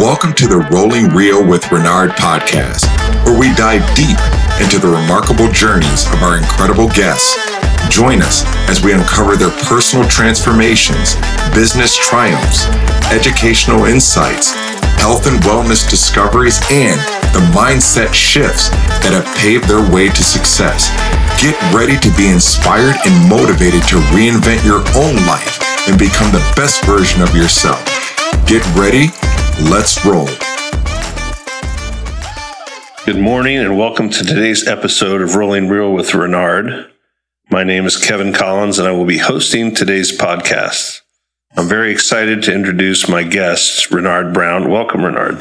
Welcome to the Rolling Reel with Ranard podcast, where we dive deep into the remarkable journeys of our incredible guests. Join us as we uncover their personal transformations, business triumphs, educational insights, health and wellness discoveries, and the mindset shifts that have paved their way to success. Get ready to be inspired and motivated to reinvent your own life and become the best version of yourself. Get ready, let's roll. Good morning and welcome to today's episode of Rolling Reel with Ranard. My name is Kevin Collins and I will be hosting today's podcast. I'm very excited to introduce my guest, Ranard Brown. Welcome, Ranard.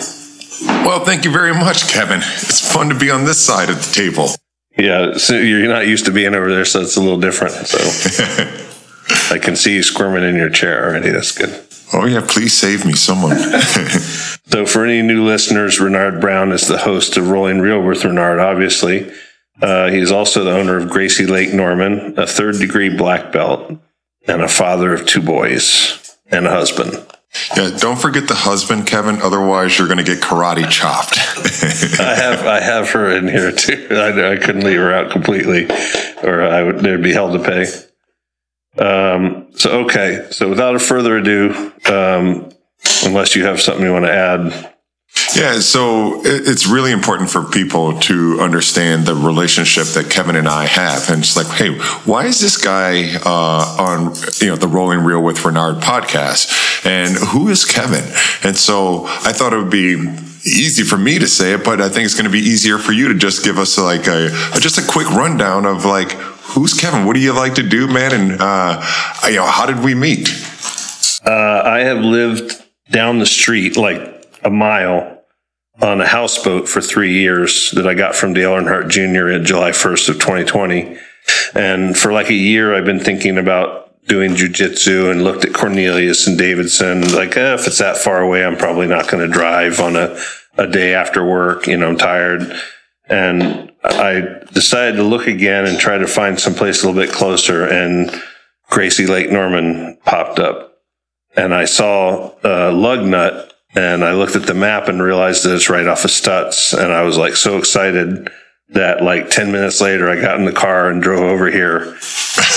Well, thank you very much, Kevin. It's fun to be on this side of the table. Yeah, so you're not used to being over there, so it's a little different. So I can see you squirming in your chair already. That's good. Oh, yeah, please save me, someone. so, for any new listeners, Ranard Brown is the host of Rolling Reel with Ranard, obviously. Uh, he's also the owner of Gracie Lake Norman, a third degree black belt, and a father of two boys and a husband. Yeah, don't forget the husband, Kevin. Otherwise, you're going to get karate chopped. I have I have her in here too. I, I couldn't leave her out completely, or I would there'd be hell to pay. Um, so okay, so without further ado, um, unless you have something you want to add, yeah, so it's really important for people to understand the relationship that Kevin and I have, and it's like, hey, why is this guy uh, on you know the Rolling Reel with Ranard podcast, and who is Kevin? And so I thought it would be easy for me to say it, but I think it's going to be easier for you to just give us like a just a quick rundown of like who's Kevin, what do you like to do, man, and uh, you know how did we meet? Uh, I have lived down the street like a mile on a houseboat for three years that I got from Dale Earnhardt Jr. in July 1st of 2020. And for like a year, I've been thinking about doing jujitsu and looked at Cornelius and Davidson. Like, eh, if it's that far away, I'm probably not going to drive on a, a day after work. You know, I'm tired. And I decided to look again and try to find some place a little bit closer. And Gracie Lake Norman popped up. And I saw uh, lug nut and I looked at the map and realized that it's right off of Stutz. And I was like so excited that like 10 minutes later, I got in the car and drove over here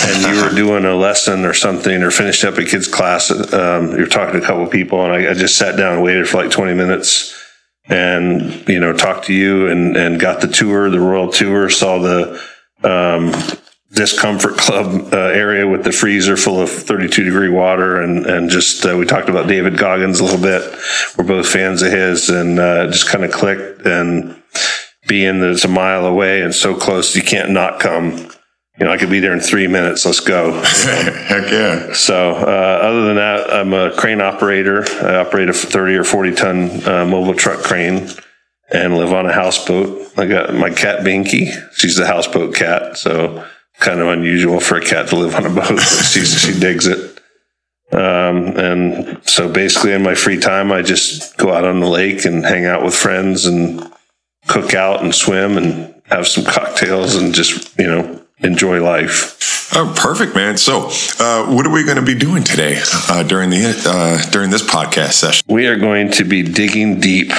and you were doing a lesson or something or finished up a kid's class. Um, you're talking to a couple of people and I, I, just sat down and waited for like 20 minutes and, you know, talked to you and, and got the tour, the Royal tour, saw the, um, discomfort club uh, area with the freezer full of 32 degree water and and just uh, we talked about David Goggins a little bit. We're both fans of his and uh, just kind of clicked and being that it's a mile away and so close you can't not come you know I could be there in three minutes. Let's go. Heck yeah. So uh, other than that I'm a crane operator. I operate a 30 or 40 ton uh, mobile truck crane and live on a houseboat. I got my cat Binky. She's the houseboat cat so kind of unusual for a cat to live on a boat. she, she digs it. Um, and so basically in my free time, I just go out on the lake and hang out with friends and cook out and swim and have some cocktails and just, you know, enjoy life. Oh, perfect, man. So, uh, what are we going to be doing today uh, during the uh, during this podcast session? We are going to be digging deep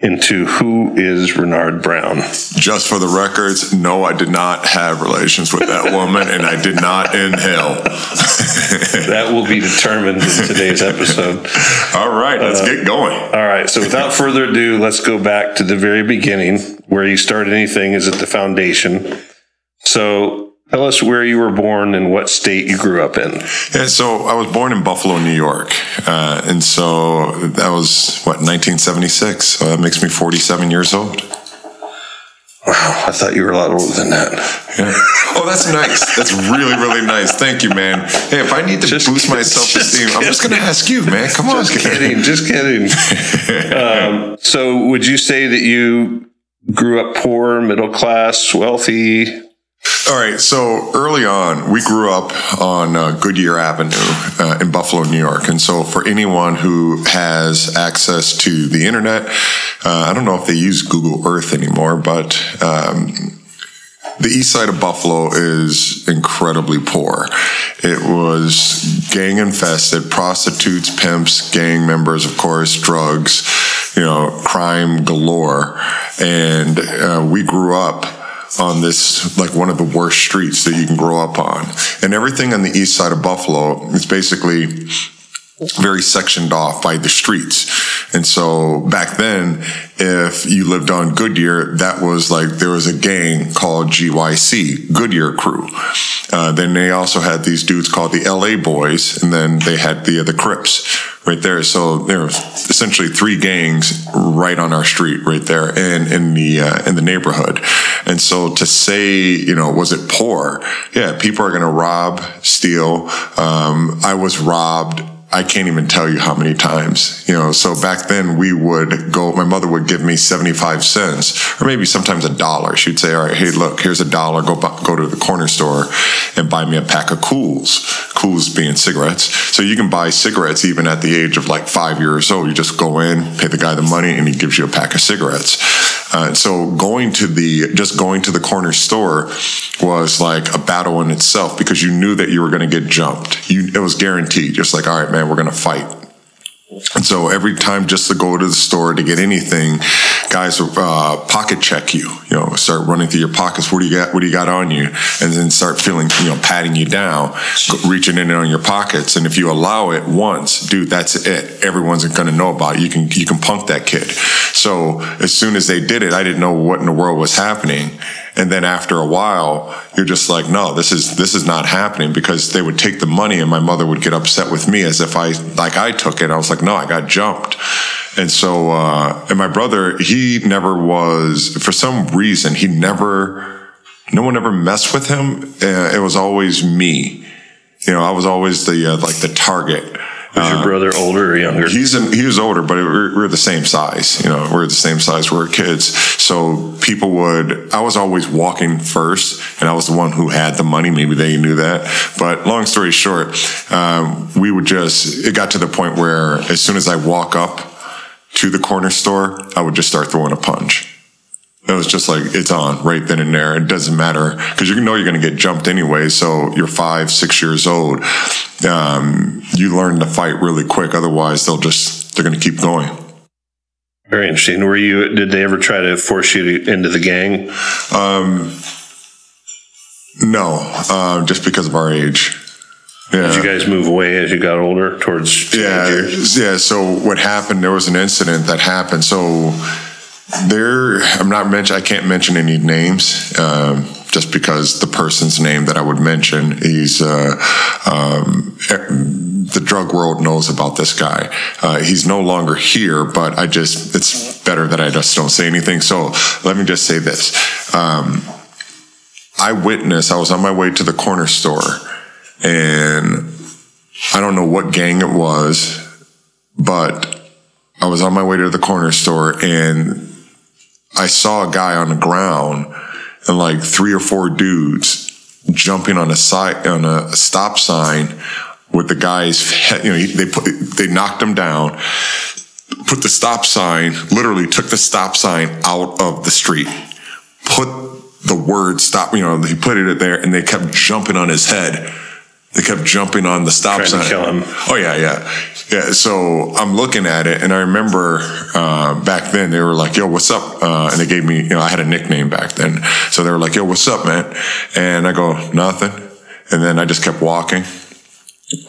into who is Ranard Brown. Just for the records, no, I did not have relations with that woman, and I did not inhale. that will be determined in today's episode. All right, let's uh, get going. All right, so without further ado, let's go back to the very beginning where you start anything is at the foundation. So Tell us where you were born and what state you grew up in. Yeah, so I was born in Buffalo, New York. Uh, and so that was, what, 1976. So that makes me 47 years old. Wow, I thought you were a lot older than that. Yeah. Oh, that's nice. That's really, really nice. Thank you, man. Hey, if I need to just boost my self esteem, I'm just going to ask you, man. Come on. Just kidding. Just kidding. um, so, would you say that you grew up poor, middle class, wealthy? All right. So early on, we grew up on uh, Goodyear Avenue uh, in Buffalo, New York. And so for anyone who has access to the internet, uh, I don't know if they use Google Earth anymore, but um, the east side of Buffalo is incredibly poor. It was gang infested, prostitutes, pimps, gang members, of course, drugs, you know, crime galore. And uh, we grew up on this like one of the worst streets that you can grow up on. And everything on the east side of Buffalo is basically very sectioned off by the streets. And so back then, if you lived on Goodyear, that was like there was a gang called GYC, Goodyear Crew. Uh, then they also had these dudes called the LA Boys, and then they had the the Crips right there. So there was essentially three gangs right on our street, right there, and in the uh, in the neighborhood. And so to say, you know, was it poor? Yeah, people are going to rob, steal. Um, I was robbed I can't even tell you how many times, you know. So back then we would go, my mother would give me 75 cents or maybe sometimes a dollar. She'd say, all right, hey, look, here's a dollar. Go, go to the corner store and buy me a pack of cools, cools being cigarettes. So you can buy cigarettes even at the age of like five years old. You just go in, pay the guy the money and he gives you a pack of cigarettes. Uh, so going to the, just going to the corner store was like a battle in itself because you knew that you were going to get jumped. You, it was guaranteed. Just like, all right, man, we're going to fight. And so every time just to go to the store to get anything, guys uh, pocket check you, you know, start running through your pockets. What do you got? What do you got on you? And then start feeling, you know, patting you down, reaching in on your pockets. And if you allow it once, dude, that's it. Everyone's going to know about it. You can, you can punk that kid. So as soon as they did it, I didn't know what in the world was happening. And then after a while, you're just like, no, this is this is not happening because they would take the money and my mother would get upset with me as if I like I took it. I was like, no, I got jumped. And so, uh, and my brother, he never was, for some reason, he never, no one ever messed with him. Uh, it was always me. You know, I was always the, uh, like the target. Was your uh, brother older or younger? He's in, he was older, but we're, we're, the same size. You know, we're the same size. We're kids. So people would. I was always walking first, and I was the one who had the money. Maybe they knew that. But long story short, um, we would just. It got to the point where as soon as I walk up to the corner store, I would just start throwing a punch. It was just like it's on right then and there. It doesn't matter because you know you're going to get jumped anyway. So you're five, six years old. Um, you learn to fight really quick. Otherwise, they'll just they're going to keep going. Very interesting. Were you? Did they ever try to force you to, into the gang? Um, no, uh, just because of our age. Yeah. Did you guys move away as you got older towards? Yeah, yeah. So what happened? There was an incident that happened. So there, I'm not mention. I can't mention any names, um, just because the person's name that I would mention, he's uh, um, the drug world knows about this guy. Uh, he's no longer here, but I just it's better that I just don't say anything. So let me just say this. Um, I witnessed. I was on my way to the corner store, and I don't know what gang it was, but I was on my way to the corner store and I saw a guy on the ground and like three or four dudes jumping on a side on a stop sign with the guy's head. You know, they put they knocked him down, put the stop sign, literally took the stop sign out of the street, put the word stop. You know, he put it there, and they kept jumping on his head. They kept jumping on the stop Trying sign. Oh yeah, yeah. Yeah, so I'm looking at it, and I remember uh, back then they were like, "Yo, what's up?" Uh, and they gave me, you know, I had a nickname back then, so they were like, "Yo, what's up, man?" And I go, "Nothing," and then I just kept walking.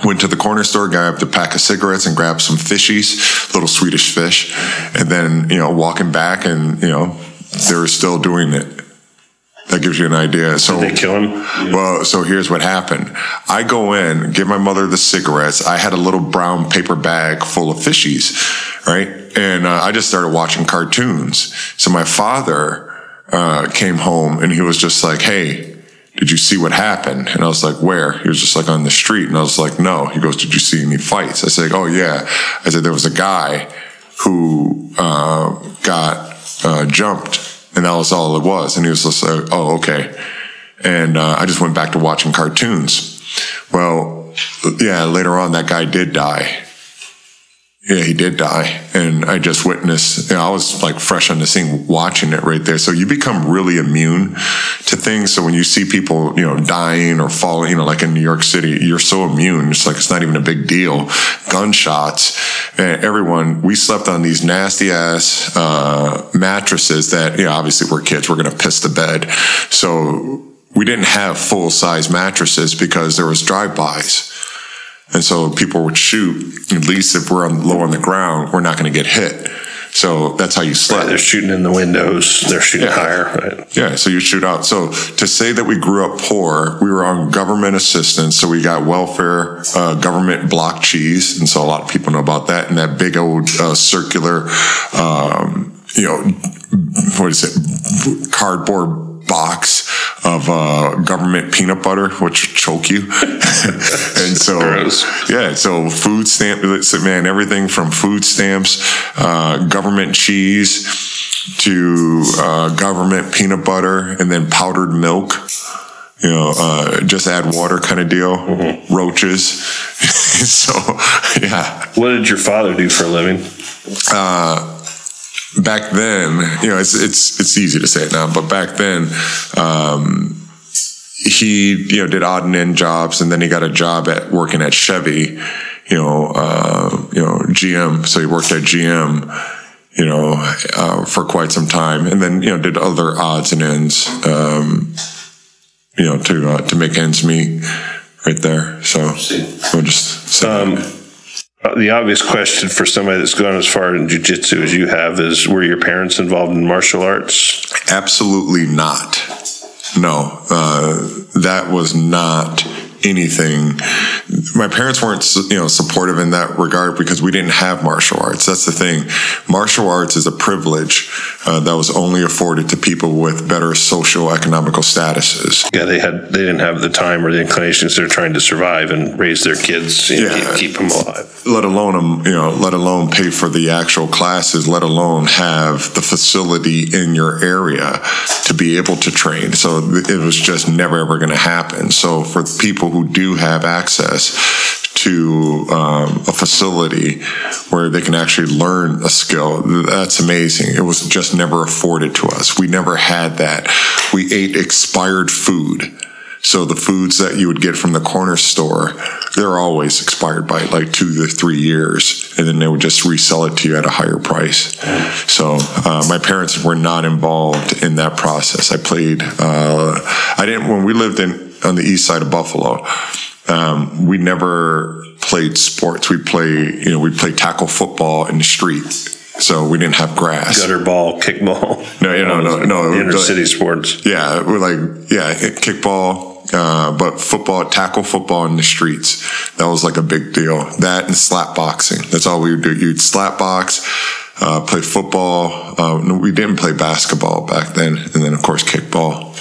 Went to the corner store, grabbed a pack of cigarettes, and grabbed some fishies, little Swedish fish, and then you know, walking back, and you know, they were still doing it. That gives you an idea. So Did they kill him. Well, so here's what happened. I go in, give my mother the cigarettes. I had a little brown paper bag full of fishies, right? And uh, I just started watching cartoons. So my father uh, came home and he was just like, "Hey, did you see what happened?" And I was like, "Where?" He was just like on the street, and I was like, "No." He goes, "Did you see any fights?" I said, "Oh yeah." I said there was a guy who uh, got uh, jumped and that was all it was. And he was just like, oh, okay. And uh, I just went back to watching cartoons. Well, yeah, later on, that guy did die. Yeah, he did die. And I just witnessed, you know, I was like fresh on the scene watching it right there. So you become really immune to things. So when you see people, you know, dying or falling, you know, like in New York City, you're so immune. It's like, it's not even a big deal. Gunshots, and everyone, we slept on these nasty ass, uh, mattresses that, you know, obviously we're kids, we're going to piss the bed. So we didn't have full size mattresses because there was drive-bys. And so people would shoot, at least if we're on, low on the ground, we're not going to get hit. So that's how you slept. Right, they're shooting in the windows. They're shooting Yeah. higher. Right? Yeah, so you shoot out. So to say that we grew up poor, we were on government assistance. So we got welfare, uh, government block cheese. And so a lot of people know about that. And that big old uh, circular, um, you know, what is it? Cardboard box of uh, government peanut butter, which would choke you. and so, Gross. yeah, so food stamp, listen, man, everything from food stamps, uh, government cheese to uh, government peanut butter, and then powdered milk. You know, uh, just add water kind of deal. Roaches. so, yeah, What did your father do for a living? Back then, you know, it's it's it's easy to say it now, but back then, um, he you know did odd and end jobs, and then he got a job at working at Chevy, you know, uh, you know GM. So he worked at GM, you know, uh, for quite some time, and then you know did other odds and ends, um, you know, to uh, to make ends meet, right there. So we'll just Um, uh, the obvious question for somebody that's gone as far in jujitsu as you have is: Were your parents involved in martial arts? Absolutely not. No, uh, that was not anything. My parents weren't, you know, supportive in that regard because we didn't have martial arts. That's the thing. Martial arts is a privilege uh, that was only afforded to people with better social economical statuses. Yeah, they had they didn't have the time or the inclinations. They're trying to survive and raise their kids, you know, Yeah. keep, keep them alive. let alone um, you know let alone pay for the actual classes let alone have the facility in your area to be able to train so it was just never ever going to happen so for people who do have access to um, a facility where they can actually learn a skill that's amazing it was just never afforded to us we never had that we ate expired food so the foods that you would get from the corner store, they're always expired by like two to three years, and then they would just resell it to you at a higher price. So uh, my parents were not involved in that process. I played. Uh, I didn't when we lived in on the east side of Buffalo. Um, we never played sports. We play, you know, we play tackle football in the street. So we didn't have grass. Gutter ball, kickball. No, you know, no, no. Inner city sports. Yeah, we're like yeah, kickball, uh, but football, tackle football in the streets. That was like a big deal. That and slap boxing. That's all we would do. You'd slap box, uh, play football. Uh, no, we didn't play basketball back then, and then of course kickball.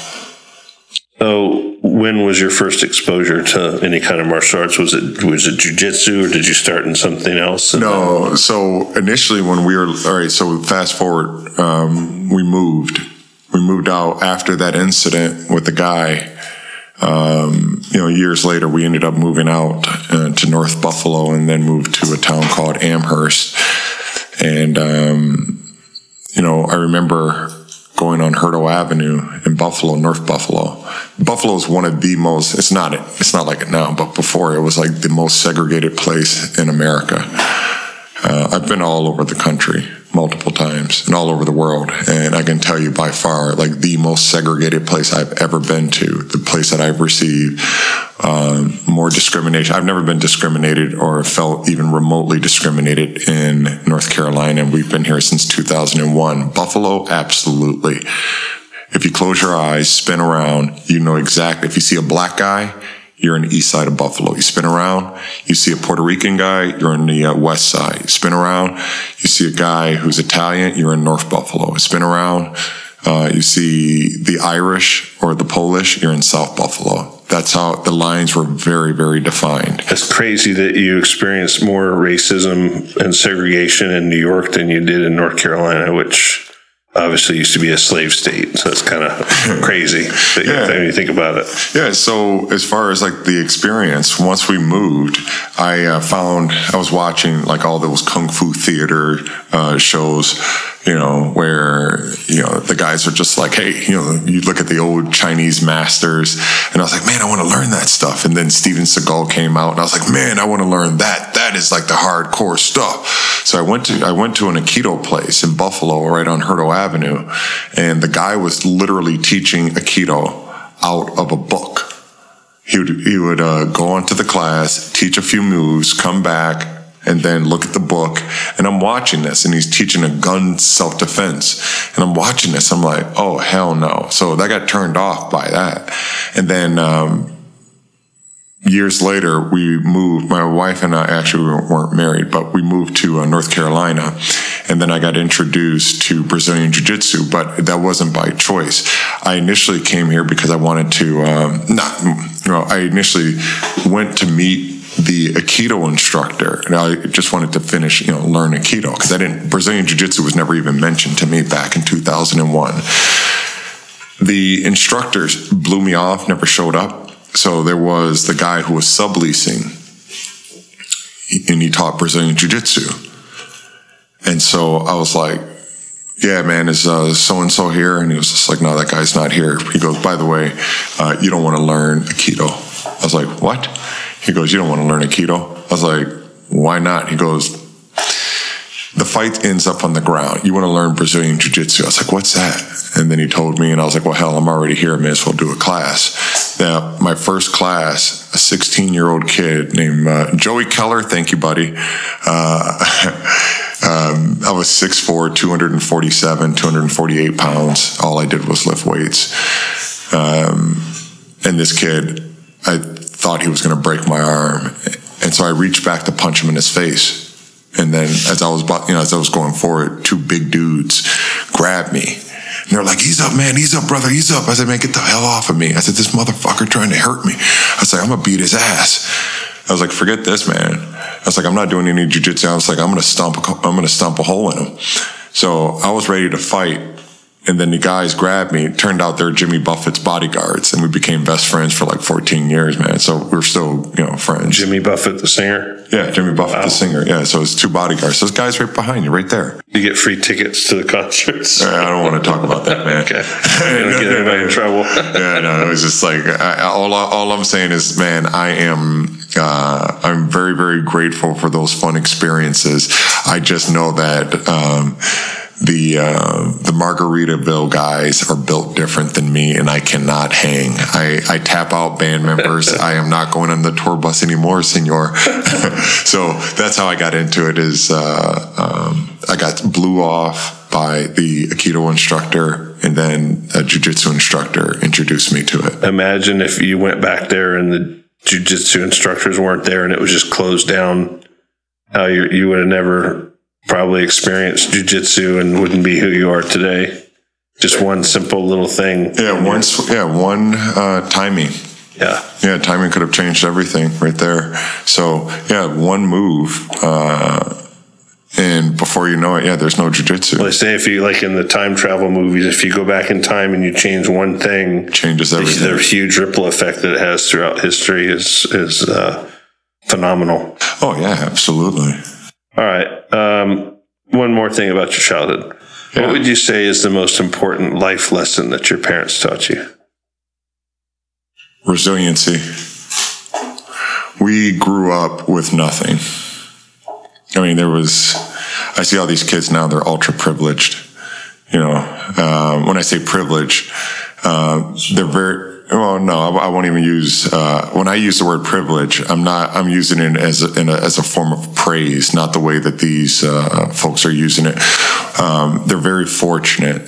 So, when was your first exposure to any kind of martial arts? Was it was it jujitsu, or did you start in something else? No, so initially when we were all right, so fast forward, um, we moved. We moved out after that incident with the guy. Um, you know, years later, we ended up moving out uh, to North Buffalo and then moved to a town called Amherst. And um, you know, I remember going on Hertel Avenue in Buffalo, North Buffalo. Buffalo is one of the most, it's not, it's not like it now, but before it was like the most segregated place in America. Uh, I've been all over the country multiple times and all over the world. And I can tell you by far, like the most segregated place I've ever been to, the place that I've received um, more discrimination. I've never been discriminated or felt even remotely discriminated in North Carolina. And we've been here since 2001. Buffalo, absolutely. If you close your eyes, spin around, you know exactly. If you see a black guy, you're in the east side of Buffalo. You spin around, you see a Puerto Rican guy, you're in the uh, west side. You spin around, you see a guy who's Italian, you're in North Buffalo. You spin around, uh, you see the Irish or the Polish, you're in South Buffalo. That's how the lines were very, very defined. It's crazy that you experienced more racism and segregation in New York than you did in North Carolina, which obviously used to be a slave state, so it's kind of crazy that you- Yeah. when you think about it. Yeah, so as far as like the experience, once we moved, I uh, found I was watching like all those kung fu theater uh, shows, you know, where you know the guys are just like, hey, you know, you look at the old Chinese masters, and I was like, man, I want to learn that stuff. And then Steven Seagal came out, and I was like, man, I want to learn that. That is like the hardcore stuff. So I went to I went to an Aikido place in Buffalo, right on Hertel Avenue, and the guy was literally teaching Aikido out of a book he would he would uh, go onto the class, teach a few moves, come back, and then look at the book. And I'm watching this, and he's teaching a gun self defense. And I'm watching this. I'm like, oh hell no! So that got turned off by that. And then um, years later, we moved. My wife and I actually weren't married, but we moved to uh, North Carolina. And then I got introduced to Brazilian Jiu Jitsu, but that wasn't by choice. I initially came here because I wanted to, um, not, I initially went to meet the Aikido instructor, and I just wanted to finish, you know, learn Aikido because I didn't, Brazilian Jiu Jitsu was never even mentioned to me back in 2001 the instructors blew me off, never showed up. So there was the guy who was subleasing, and he taught Brazilian Jiu Jitsu. And so I was like, yeah, man, is so and so here? And he was just like, no, that guy's not here. He goes, by the way, uh, you don't want to learn Aikido. I was like, what? He goes, you don't want to learn Aikido? I was like, why not? He goes, the fight ends up on the ground. You want to learn Brazilian Jiu Jitsu? I was like, what's that? And then he told me, and I was like, well, hell, I'm already here. I may as well do a class. Now, my first class, a 16 year old kid named uh, Joey Keller, thank you, buddy. Uh, um, I was 6'4, 247, 248 pounds. All I did was lift weights. Um, and this kid, I thought he was going to break my arm. And so I reached back to punch him in his face. And then as I was, you know, as I was going forward, two big dudes grabbed me. And they're like, he's up, man. He's up, brother. He's up. I said, man, get the hell off of me. I said, this motherfucker trying to hurt me. I said, I'm going to beat his ass. I was like, forget this, man. I was like, I'm not doing any jujitsu. I was like, I'm going to stomp, I'm going to stomp a hole in him. So I was ready to fight. And then the guys grabbed me. It turned out they're Jimmy Buffett's bodyguards. And we became best friends for like 14 years, man. So we're still, you know, friends. Jimmy Buffett, the singer, Yeah, Jimmy Buffett, the singer. Yeah, so it's two bodyguards. Those guys right behind you, right there. you get free tickets to the concerts. I don't want to talk about that, man. Okay, Don't get anybody in trouble. yeah, no, it was just like I, all. All I'm saying is, man, I am. Uh, I'm very, very grateful for those fun experiences. I just know that um, the uh, the Margaritaville guys are built different than me, and I cannot hang. I, I tap out band members. I am not going on the tour bus anymore, Senor. so that's how I got into it. Is uh, um, I got blew off by the Aikido instructor, and then a jujitsu instructor introduced me to it. Imagine if you went back there and the jujitsu instructors weren't there and it was just closed down. How you you would have never probably experienced jujitsu and wouldn't be who you are today. Just one simple little thing. Yeah, one. sw- Yeah, one uh, timing. Yeah. Yeah, timing could have changed everything right there. So yeah, one move, uh, and before you know it, yeah, there's no jujitsu. Well, they say if you like in the time travel movies, if you go back in time and you change one thing, Changes everything. the everything. huge ripple effect that it has throughout history is is uh, phenomenal. Oh yeah, absolutely. All right. Um, one more thing about your childhood. Yeah. What would you say is the most important life lesson that your parents taught you? Resiliency. We grew up with nothing. I mean, there was. I see all these kids now; they're ultra privileged. You know, um, when I say privilege, uh, they're very. Well, no, I, I won't even use. Uh, when I use the word privilege, I'm not. I'm using it as a, a, as a form of praise, not the way that these uh, folks are using it. Um, they're very fortunate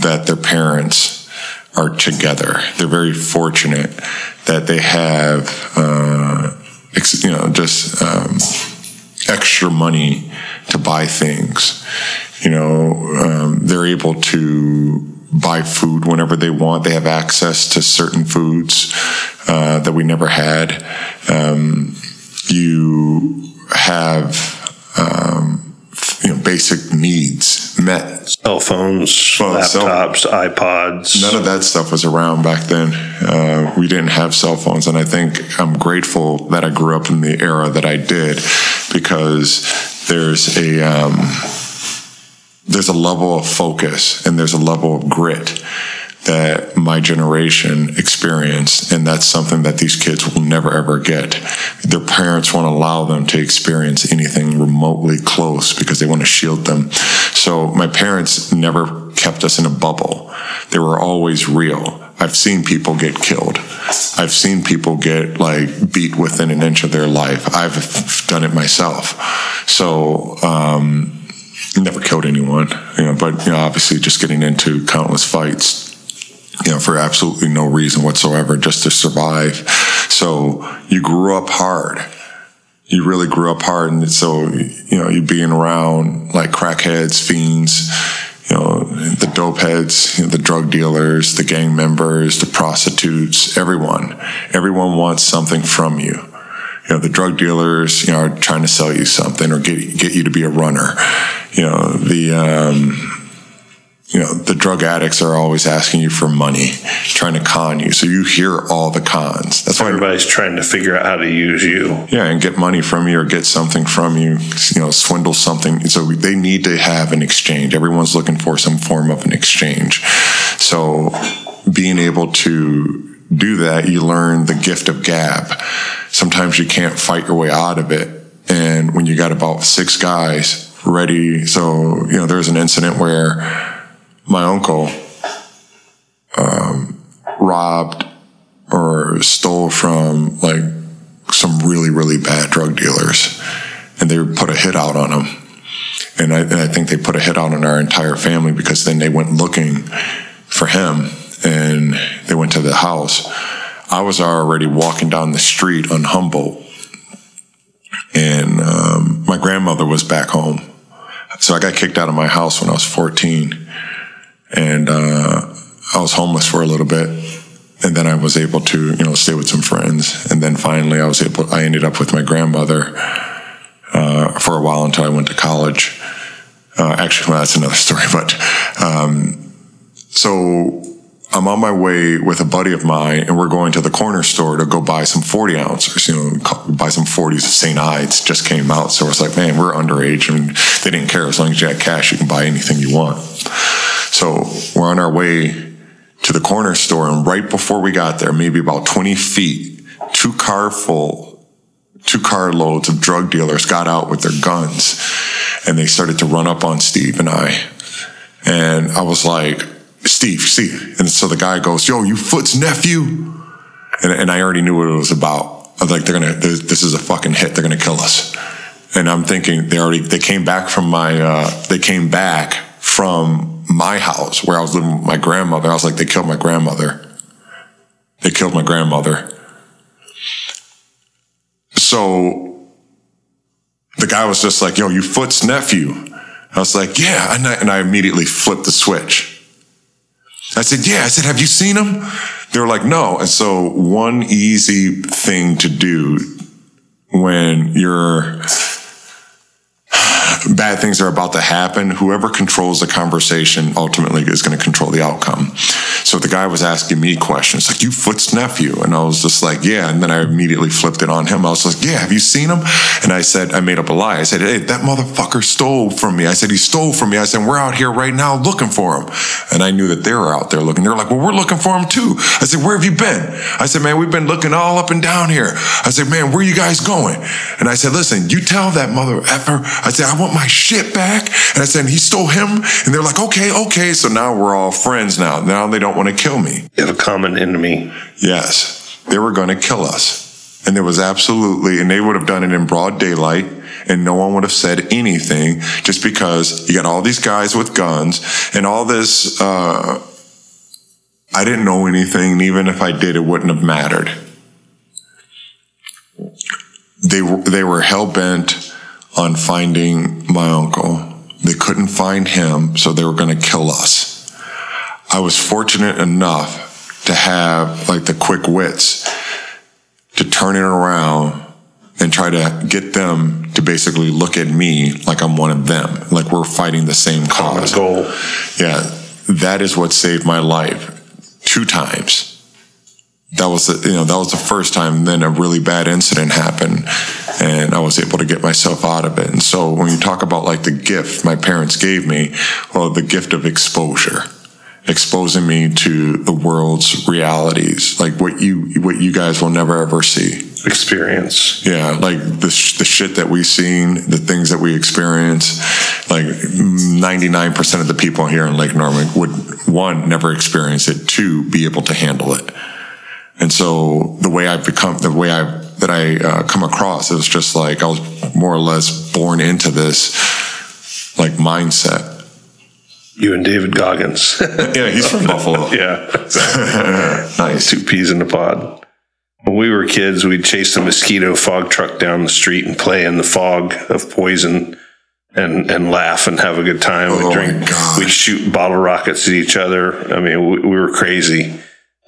that their parents are together. They're very fortunate that they have, uh, you know, just um, extra money to buy things. You know, um, they're able to buy food whenever they want. They have access to certain foods uh, that we never had. Um, you have, um, you know, basic needs met. Cell phones, Well, cell- laptops, iPods. None of that stuff was around back then. Uh, we didn't have cell phones, and I think I'm grateful that I grew up in the era that I did because there's a um, there's a level of focus and there's a level of grit that my generation experienced, and that's something that these kids will never ever get. Their parents won't allow them to experience anything remotely close because they want to shield them. So my parents never kept us in a bubble. They were always real. I've seen people get killed. I've seen people get like beat within an inch of their life. I've done it myself. So, um, never killed anyone, you know, but you know, obviously just getting into countless fights, you know, for absolutely no reason whatsoever, just to survive. So you grew up hard. You really grew up hard, and so you know you being around like crackheads, fiends, you know, the dope heads, you know, the drug dealers, the gang members, the prostitutes, everyone. Everyone wants something from you. You know, the drug dealers, you know, are trying to sell you something or get get you to be a runner. You know, the um, you know, the drug addicts are always asking you for money, trying to con you. So you hear all the cons. That's why Everybody's trying to figure out how to use you. yeah, and get money from you or get something from you, you know, swindle something. So they need to have an exchange. Everyone's looking for some form of an exchange. So being able to do that, you learn the gift of gab. Sometimes you can't fight your way out of it. And when you got about six guys ready, so, you know, there's an incident where my uncle um, robbed or stole from like some really really bad drug dealers and they put a hit out on him and I, and I think they put a hit out on our entire family because then they went looking for him and they went to the house i was already walking down the street on humboldt and um, my grandmother was back home so i got kicked out of my house when i was 14 and uh, I was homeless for a little bit, and then I was able to, you know, stay with some friends, and then finally I was able. I ended up with my grandmother uh, for a while until I went to college. Uh, actually, well, that's another story. But um, so I'm on my way with a buddy of mine, and we're going to the corner store to go buy some 40 ounces, you know, buy some 40s of St. Ides. Just came out, so it's like, man, we're underage, and they didn't care as long as you had cash, you can buy anything you want. So we're on our way to the corner store, and right before we got there, maybe about 20 feet, two car full, two car loads of drug dealers got out with their guns, and they started to run up on Steve and I. And I was like, Steve, Steve. And so the guy goes, Yo, you Foot's nephew? And, and I already knew what it was about. I was like, they're gonna, this this is a fucking hit. They're gonna kill us. And I'm thinking they already, they came back from my, uh, they came back from my house where I was living with my grandmother. I was like, they killed my grandmother. They killed my grandmother. So the guy was just like, yo, you Foot's nephew. I was like, yeah. And I, and I immediately flipped the switch. I said, yeah. I said, have you seen him? They were like, no. And so one easy thing to do when you're bad things are about to happen, whoever controls the conversation ultimately is going to control the outcome. So the guy was asking me questions like, "You Foot's nephew," and I was just like, "Yeah." And then I immediately flipped it on him. I was like, "Yeah, have you seen him?" And I said, I made up a lie. I said, "Hey, that motherfucker stole from me." I said, "He stole from me." I said, "We're out here right now looking for him," and I knew that they were out there looking. They're like, "Well, we're looking for him too." I said, "Where have you been?" I said, "Man, we've been looking all up and down here." I said, "Man, where are you guys going?" And I said, "Listen, you tell that mother effer." I said, "I want my shit back." And I said, "He stole him," and they're like, "Okay, okay." So now we're all friends. Now, now they don't want to kill me. You have a common enemy. Yes, they were going to kill us. And there was absolutely, and they would have done it in broad daylight, and no one would have said anything just because you got all these guys with guns and all this. Uh, I didn't know anything, and even if I did, it wouldn't have mattered. They were, they were hell bent on finding my uncle. They couldn't find him, so they were going to kill us. I was fortunate enough to have like the quick wits to turn it around and try to get them to basically look at me like I'm one of them, like we're fighting the same cause. Goal. Yeah, that is what saved my life two times. That was the, you know that was the first time. Then a really bad incident happened, and I was able to get myself out of it. And so when you talk about like the gift my parents gave me, well, the gift of exposure exposing me to the world's realities, like what you what you guys will never ever see. Experience. Yeah, like the sh- the shit that we've seen, the things that we experience. Like ninety nine percent of the people here in Lake Norman would one never experience it, two be able to handle it. And so the way I've become, the way I that I uh, come across, it was just like I was more or less born into this like mindset you and David Goggins. yeah, he's from Buffalo. yeah. nice. Two peas in a pod. When we were kids, we'd chase the mosquito fog truck down the street and play in the fog of poison and, and laugh and have a good time. Oh we'd my drink, we'd shoot bottle rockets at each other. I mean, we, we were crazy.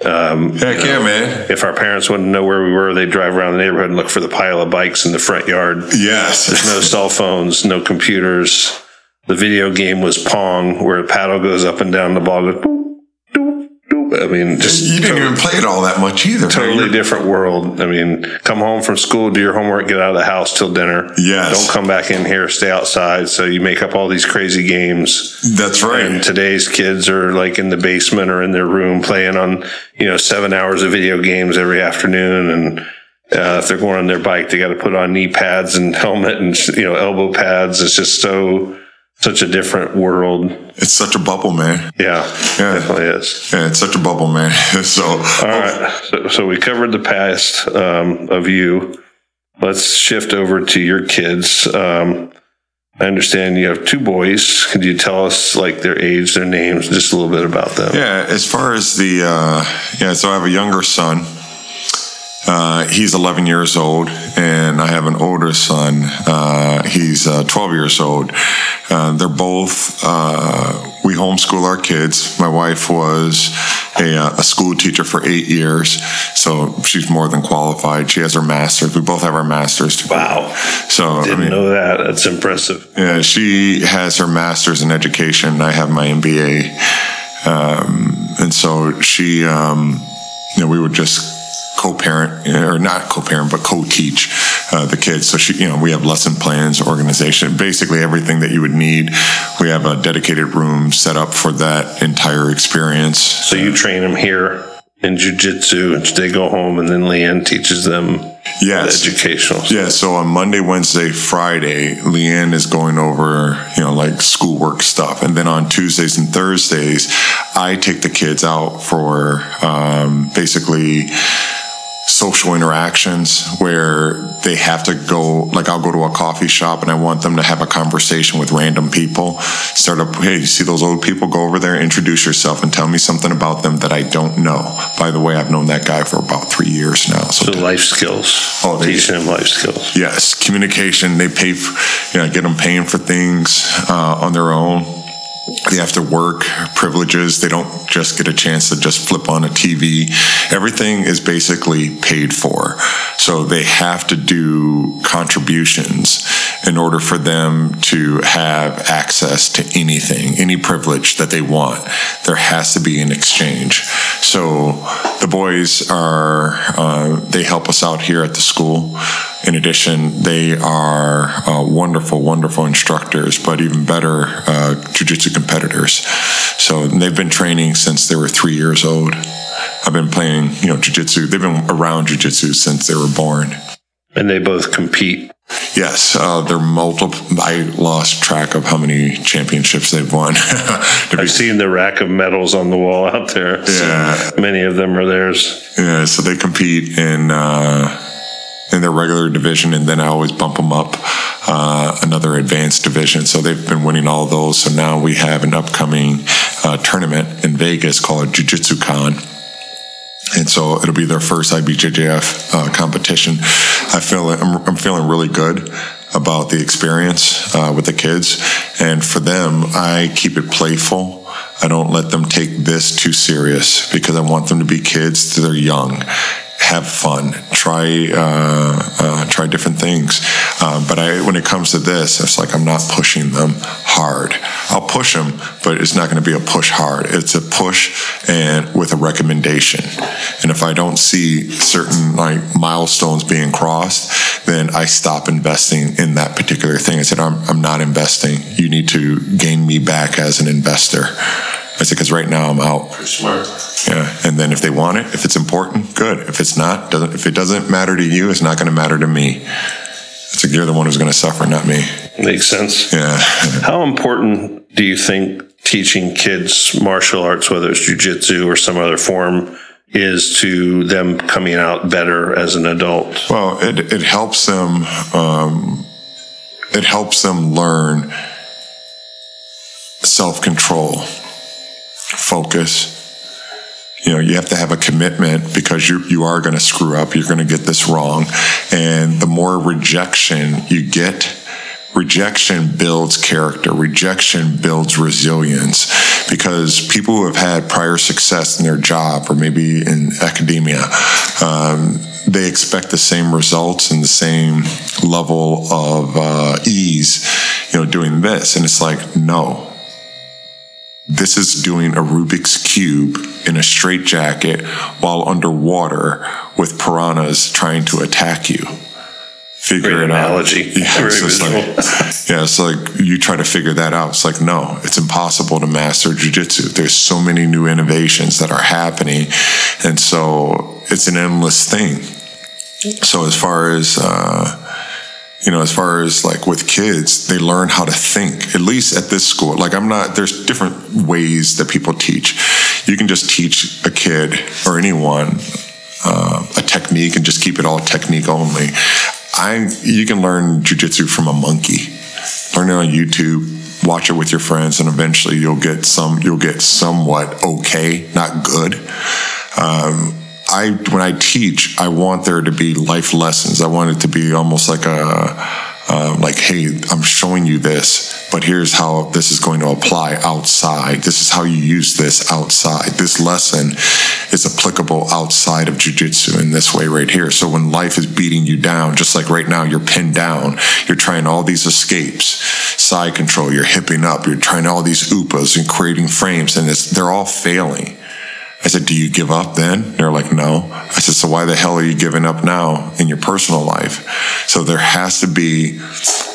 Um, Heck yeah, man. if our parents wanted to know where we were, they'd drive around the neighborhood and look for the pile of bikes in the front yard. Yes. There's no cell phones, no computers. The video game was Pong, where a paddle goes up and down, the ball goes. Boop, doop, doop. I mean, just You didn't even play it all that much either. totally different world. I mean, come home from school, do your homework, get out of the house till dinner. Yes. Don't come back in here, stay outside. So you make up all these crazy games. That's right. And today's kids are like in the basement or in their room playing on, you know, seven hours of video games every afternoon. And uh, if they're going on their bike, they got to put on knee pads and helmet and, you know, elbow pads. It's just so, such a different world. It's such a bubble, man. Yeah, Yeah. definitely is. Yeah, it's such a bubble, man. so, All right. So, so we covered the past um, of you. Let's shift over to your kids. Um, I understand you have two boys. Could you tell us like their age, their names, just a little bit about them? yeah, as far as the, uh, yeah, so I have a younger son. Uh, he's 11 years old, and I have an older son. Uh, he's uh, 12 years old. Uh, they're both, uh, we homeschool our kids. My wife was a, uh, a school teacher for eight years, so she's more than qualified. She has her master's. We both have our master's. degree. Wow. So, I Didn't mean, know that. That's impressive. Yeah, she has her master's in education. I have my MBA, um, and so she, um, you know, we would just co-parent or not co-parent, but co-teach uh, the kids. So she, you know, we have lesson plans, organization, basically everything that you would need. We have a dedicated room set up for that entire experience. So you train them here in jujitsu, and they go home, and then Leanne teaches them Yes. educational. Yeah, so on Monday, Wednesday, Friday, Leanne is going over, you know, like schoolwork stuff. And then on Tuesdays and Thursdays, I take the kids out for um, basically social interactions where they have to go like I'll go to a coffee shop and I want them to have a conversation with random people. Start up, hey, you see those old people? Go over there, introduce yourself, and tell me something about them that I don't know. By the way, I've known that guy for about three years now. So So life skills. Oh, they- teaching them life skills. Yes, communication. They pay, for, you know, get them paying for things uh, on their own. They have to work privileges. They don't just get a chance to just flip on a TV. Everything is basically paid for. So they have to do contributions in order for them to have access to anything, any privilege that they want. There has to be an exchange. So the boys are, uh, they help us out here at the school. In addition, they are uh, wonderful, wonderful instructors, but even better, uh, jujitsu competitors. So they've been training since they were three years old. I've been playing, you know, jujitsu. They've been around jujitsu since they were born. And they both compete. Yes, uh, they're multiple. I lost track of how many championships they've won. To be- I've seen the rack of medals on the wall out there. So Yeah. many of them are theirs. Yeah, so they compete in uh, in their regular division, and then I always bump them up uh, another advanced division. So they've been winning all those. So now we have an upcoming uh, tournament in Vegas called Jiu Jitsu Con. And so it'll be their first IBJJF uh, competition. I feel I'm, I'm feeling really good about the experience uh, with the kids, and for them, I keep it playful. I don't let them take this too serious because I want them to be kids. They're young. Have fun, try uh, uh, try different things. Um, but I, when it comes to this, it's like I'm not pushing them hard. I'll push them, but it's not going to be a push hard. It's a push and with a recommendation. And if I don't see certain like milestones being crossed, then I stop investing in that particular thing. I said, I'm, I'm not investing. You need to gain me back as an investor. I said, because right now I'm out. Smart. Yeah, and then if they want it, if it's important, good. If it's not, doesn't if it doesn't matter to you, it's not going to matter to me. It's like you're the one who's going to suffer, not me. Makes sense. Yeah. How important do you think teaching kids martial arts, whether it's jujitsu or some other form, is to them coming out better as an adult? Well, it it helps them. Um, it helps them learn self control, focus. You know, you have to have a commitment because you you are going to screw up. You're going to get this wrong, and the more rejection you get, rejection builds character. Rejection builds resilience because people who have had prior success in their job or maybe in academia. Um, they expect the same results and the same level of uh, ease, you know, doing this. And it's like, no, this is doing a Rubik's Cube in a straitjacket while underwater with piranhas trying to attack you. Figure Great it analogy. out. Yeah, Very it's just visual. like, yeah, it's like you try to figure that out. It's like, no, it's impossible to master jujitsu. There's so many new innovations that are happening. And so it's an endless thing. So as far as, uh, you know, as far as like with kids, they learn how to think, at least at this school. Like, I'm not, there's different ways that people teach. You can just teach a kid or anyone uh, a technique and just keep it all technique only. I, you can learn jujitsu from a monkey. Learn it on YouTube, watch it with your friends, and eventually you'll get some, you'll get somewhat okay, not good. Um, I when I teach, I want there to be life lessons. I want it to be almost like a uh, like, hey, I'm showing you this, but here's how this is going to apply outside. This is how you use this outside. This lesson is applicable outside of jujitsu in this way right here. So when life is beating you down, just like right now, you're pinned down, you're trying all these escapes, side control, you're hipping up, you're trying all these upas and creating frames, and it's, they're all failing. I said, Do you give up then? They're like, No. I said, So why the hell are you giving up now in your personal life? So there has to be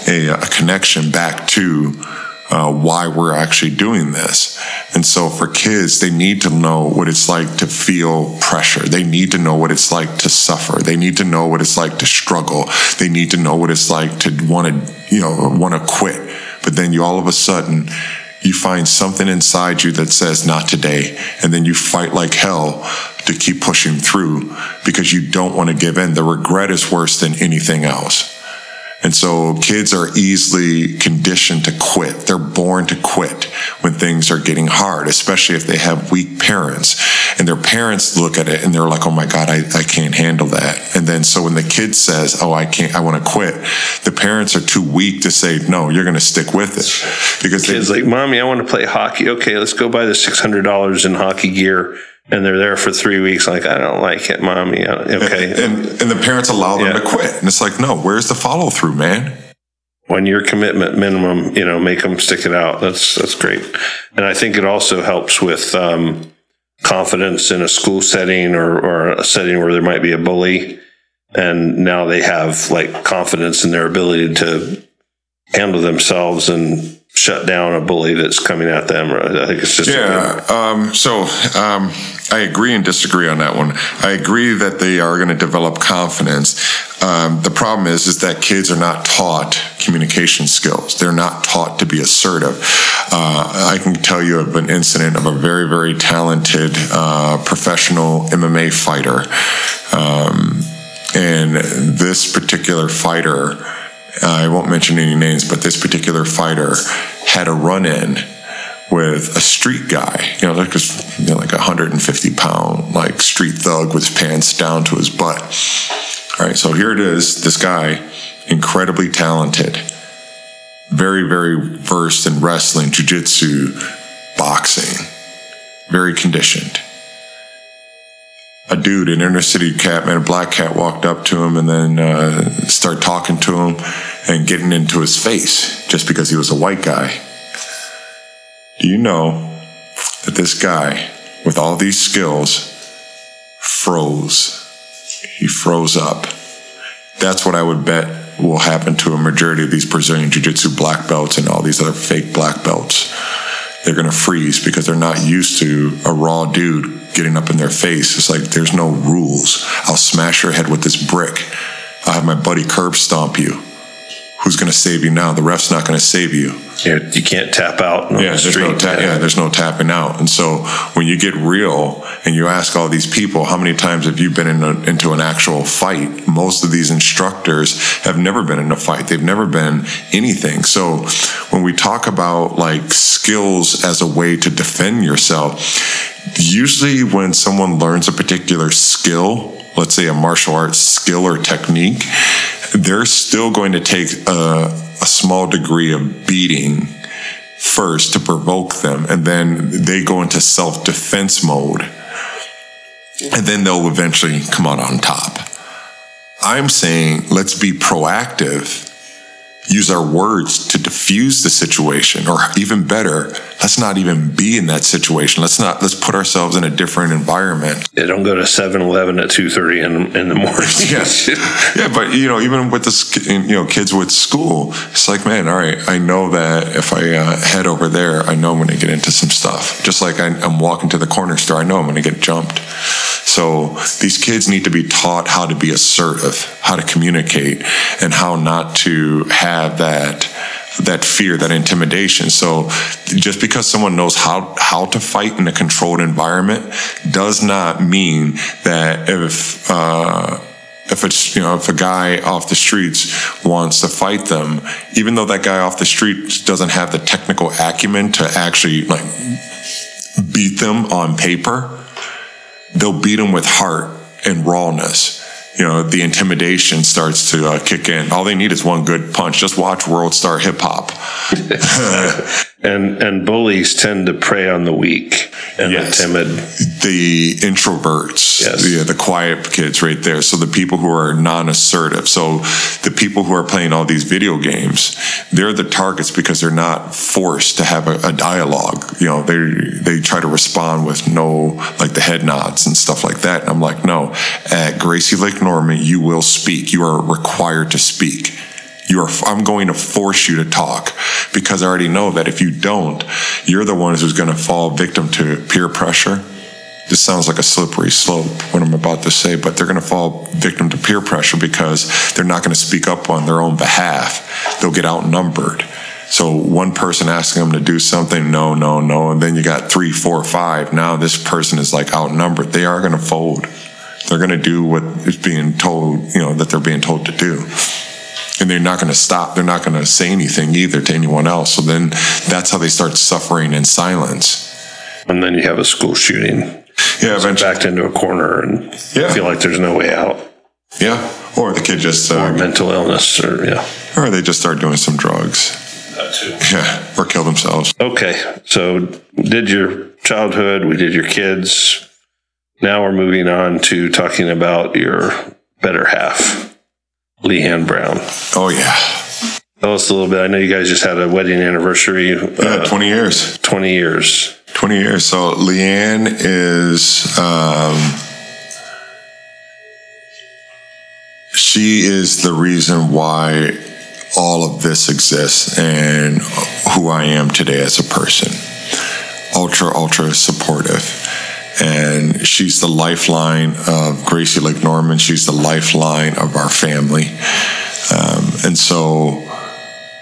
a, a connection back to uh, why we're actually doing this. And so for kids, they need to know what it's like to feel pressure. They need to know what it's like to suffer. They need to know what it's like to struggle. They need to know what it's like to want to, you know, want to quit. But then you all of a sudden, you find something inside you that says not today and then you fight like hell to keep pushing through because you don't want to give in. The regret is worse than anything else and so kids are easily conditioned to quit. They're born to quit when things are getting hard, especially if they have weak parents. And their parents look at it and they're like, oh my God, I, I can't handle that. And then so when the kid says, oh, I can't, I want to quit, the parents are too weak to say, no, you're going to stick with it. Because they, Kids like, mommy, I want to play hockey. Okay, let's go buy the six hundred dollars in hockey gear, and they're there for three weeks. Like, I don't like it, mommy. I- Okay, and, and the parents allow them Yeah. to quit. And it's like, no, where's the follow through, man? when your commitment minimum, you know, make them stick it out. That's that's great, and I think it also helps with um, confidence in a school setting or or a setting where there might be a bully, and now they have like confidence in their ability to handle themselves and shut down a bully that's coming at them. I think it's just Yeah. Um, so um, I agree and disagree on that one. I agree that they are going to develop confidence. Um, the problem is, is that kids are not taught communication skills. They're not taught to be assertive. Uh, I can tell you of an incident of a very, very talented uh, professional MMA fighter. Um, and this particular fighter, Uh, I won't mention any names, but this particular fighter had a run in with a street guy, you know, like a, you know, like a 150 pound, like street thug with his pants down to his butt. All right, so here it is. This guy, incredibly talented, very, very versed in wrestling, jujitsu, boxing, very conditioned. A dude, an inner city cat, man, a black cat walked up to him and then uh, started talking to him and getting into his face just because he was a white guy. Do you know that this guy, with all these skills, froze? He froze up. That's what I would bet will happen to a majority of these Brazilian Jiu Jitsu black belts and all these other fake black belts. They're going to freeze because they're not used to a raw dude getting up in their face. It's like there's no rules. I'll smash your head with this brick. I'll have my buddy curb stomp you. Who's going to save you now? The ref's not going to save you. You're, you can not tap out. yeah, the there's no ta- yeah, there's no tapping out. And so when you get real and you ask all these people, how many times have you been in a, into an actual fight? Most of these instructors have never been in a fight. They've never been anything. So when we talk about like skills as a way to defend yourself, usually when someone learns a particular skill, let's say a martial arts skill or technique, they're still going to take a, a small degree of beating first to provoke them, and then they go into self defense mode, and then they'll eventually come out on top. I'm saying let's be proactive use our words to diffuse the situation or even better let's not even be in that situation. Let's not let's put ourselves in a different environment. Yeah don't go to 7-eleven at 2.30 in, in the morning. Yeah. yeah but you know even with the you know kids with school it's like man all right i know that if i uh, head over there i know i'm going to get into some stuff. Just like I, i'm walking to the corner store i know i'm going to get jumped. So these kids need to be taught how to be assertive how to communicate and how not to have that that fear, that intimidation. So just because someone knows how how to fight in a controlled environment does not mean that if uh, if it's you know if a guy off the streets wants to fight them, even though that guy off the street doesn't have the technical acumen to actually like beat them on paper, they'll beat them with heart and rawness you know the intimidation starts to uh, kick in. All they need is one good punch. Just watch World Star Hip Hop. and and bullies tend to prey on the weak and yes. the timid, the introverts, yes. the the quiet kids, right there. So the people who are non-assertive. So the people who are playing all these video games, they're the targets because they're not forced to have a, a dialogue. You know, they they try to respond with no like the head nods and stuff like that. And I'm like, no, at Gracie Lake You will speak. You are required to speak you are, I'm going to force you to talk because I already know that if you don't, you're the ones who's going to fall victim to peer pressure. This sounds like a slippery slope, what I'm about to say, but they're going to fall victim to peer pressure because they're not going to speak up on their own behalf. They'll get outnumbered. So one person asking them to do something, no, no, no, and then you got three, four, five. Now this person is like outnumbered. They are going to fold. They're going to do what is being told, you know, that they're being told to do and they're not going to stop. They're not going to say anything either to anyone else. So then that's how they start suffering in silence. And then you have a school shooting. Yeah, eventually backed into a corner and yeah. feel like there's no way out. Yeah, or the kid just uh, or mental illness, or yeah, or they just start doing some drugs. That too. Yeah, or kill themselves. Okay, so did your childhood? We did your kids. Now we're moving on to talking about your better half. Leanne Brown. Oh yeah. Tell us a little bit. I know you guys just had a wedding anniversary. Yeah, uh, twenty years. Twenty years. Twenty years. So Leanne is. Um, she is the reason why all of this exists and who I am today as a person. Ultra, ultra supportive and she's the lifeline of Gracie Lake Norman. She's the lifeline of our family. Um, and so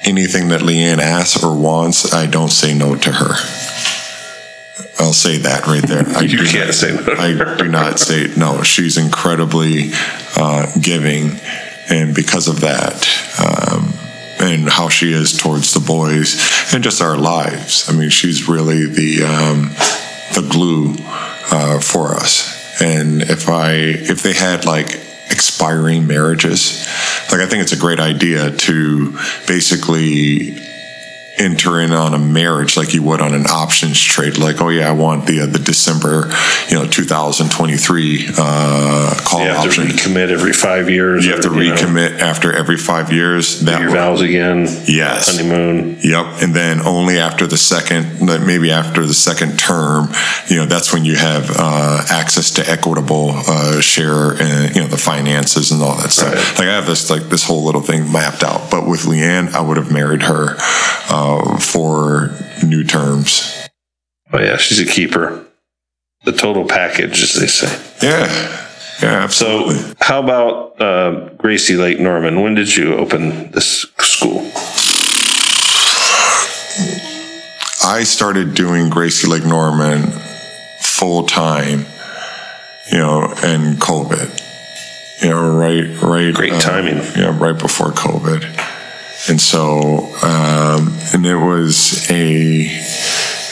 anything that Leanne asks or wants, I don't say no to her. I'll say that right there. I you can't not, say no. I do not say no. She's incredibly uh, giving, and because of that, um, and how she is towards the boys and just our lives. I mean, she's really the um, the glue uh, for us. And if I if they had like expiring marriages, like I think it's a great idea to basically enter in on a marriage like you would on an options trade. Like, oh yeah, I want the uh, the December, you know, 2023 uh, call You have option. to recommit every five years. you have to or, know, recommit after every five years. That your vows again. Yes. Honeymoon. Yep, and then only after the second, like, maybe after the second term, you know, that's when you have uh, access to equitable uh, share and you know the finances and all that stuff. Right. Like I have this like this whole little thing mapped out. But with Leanne, I would have married her uh, for new terms. Oh yeah, she's a keeper. The total package, as they say. Yeah, yeah, So, how about uh, Gracie Lake Norman? When did you open this school? I started doing Gracie Lake Norman full time, you know, and COVID. You know, right, right. Great uh, timing. yeah, right before COVID. And so, um, and it was a,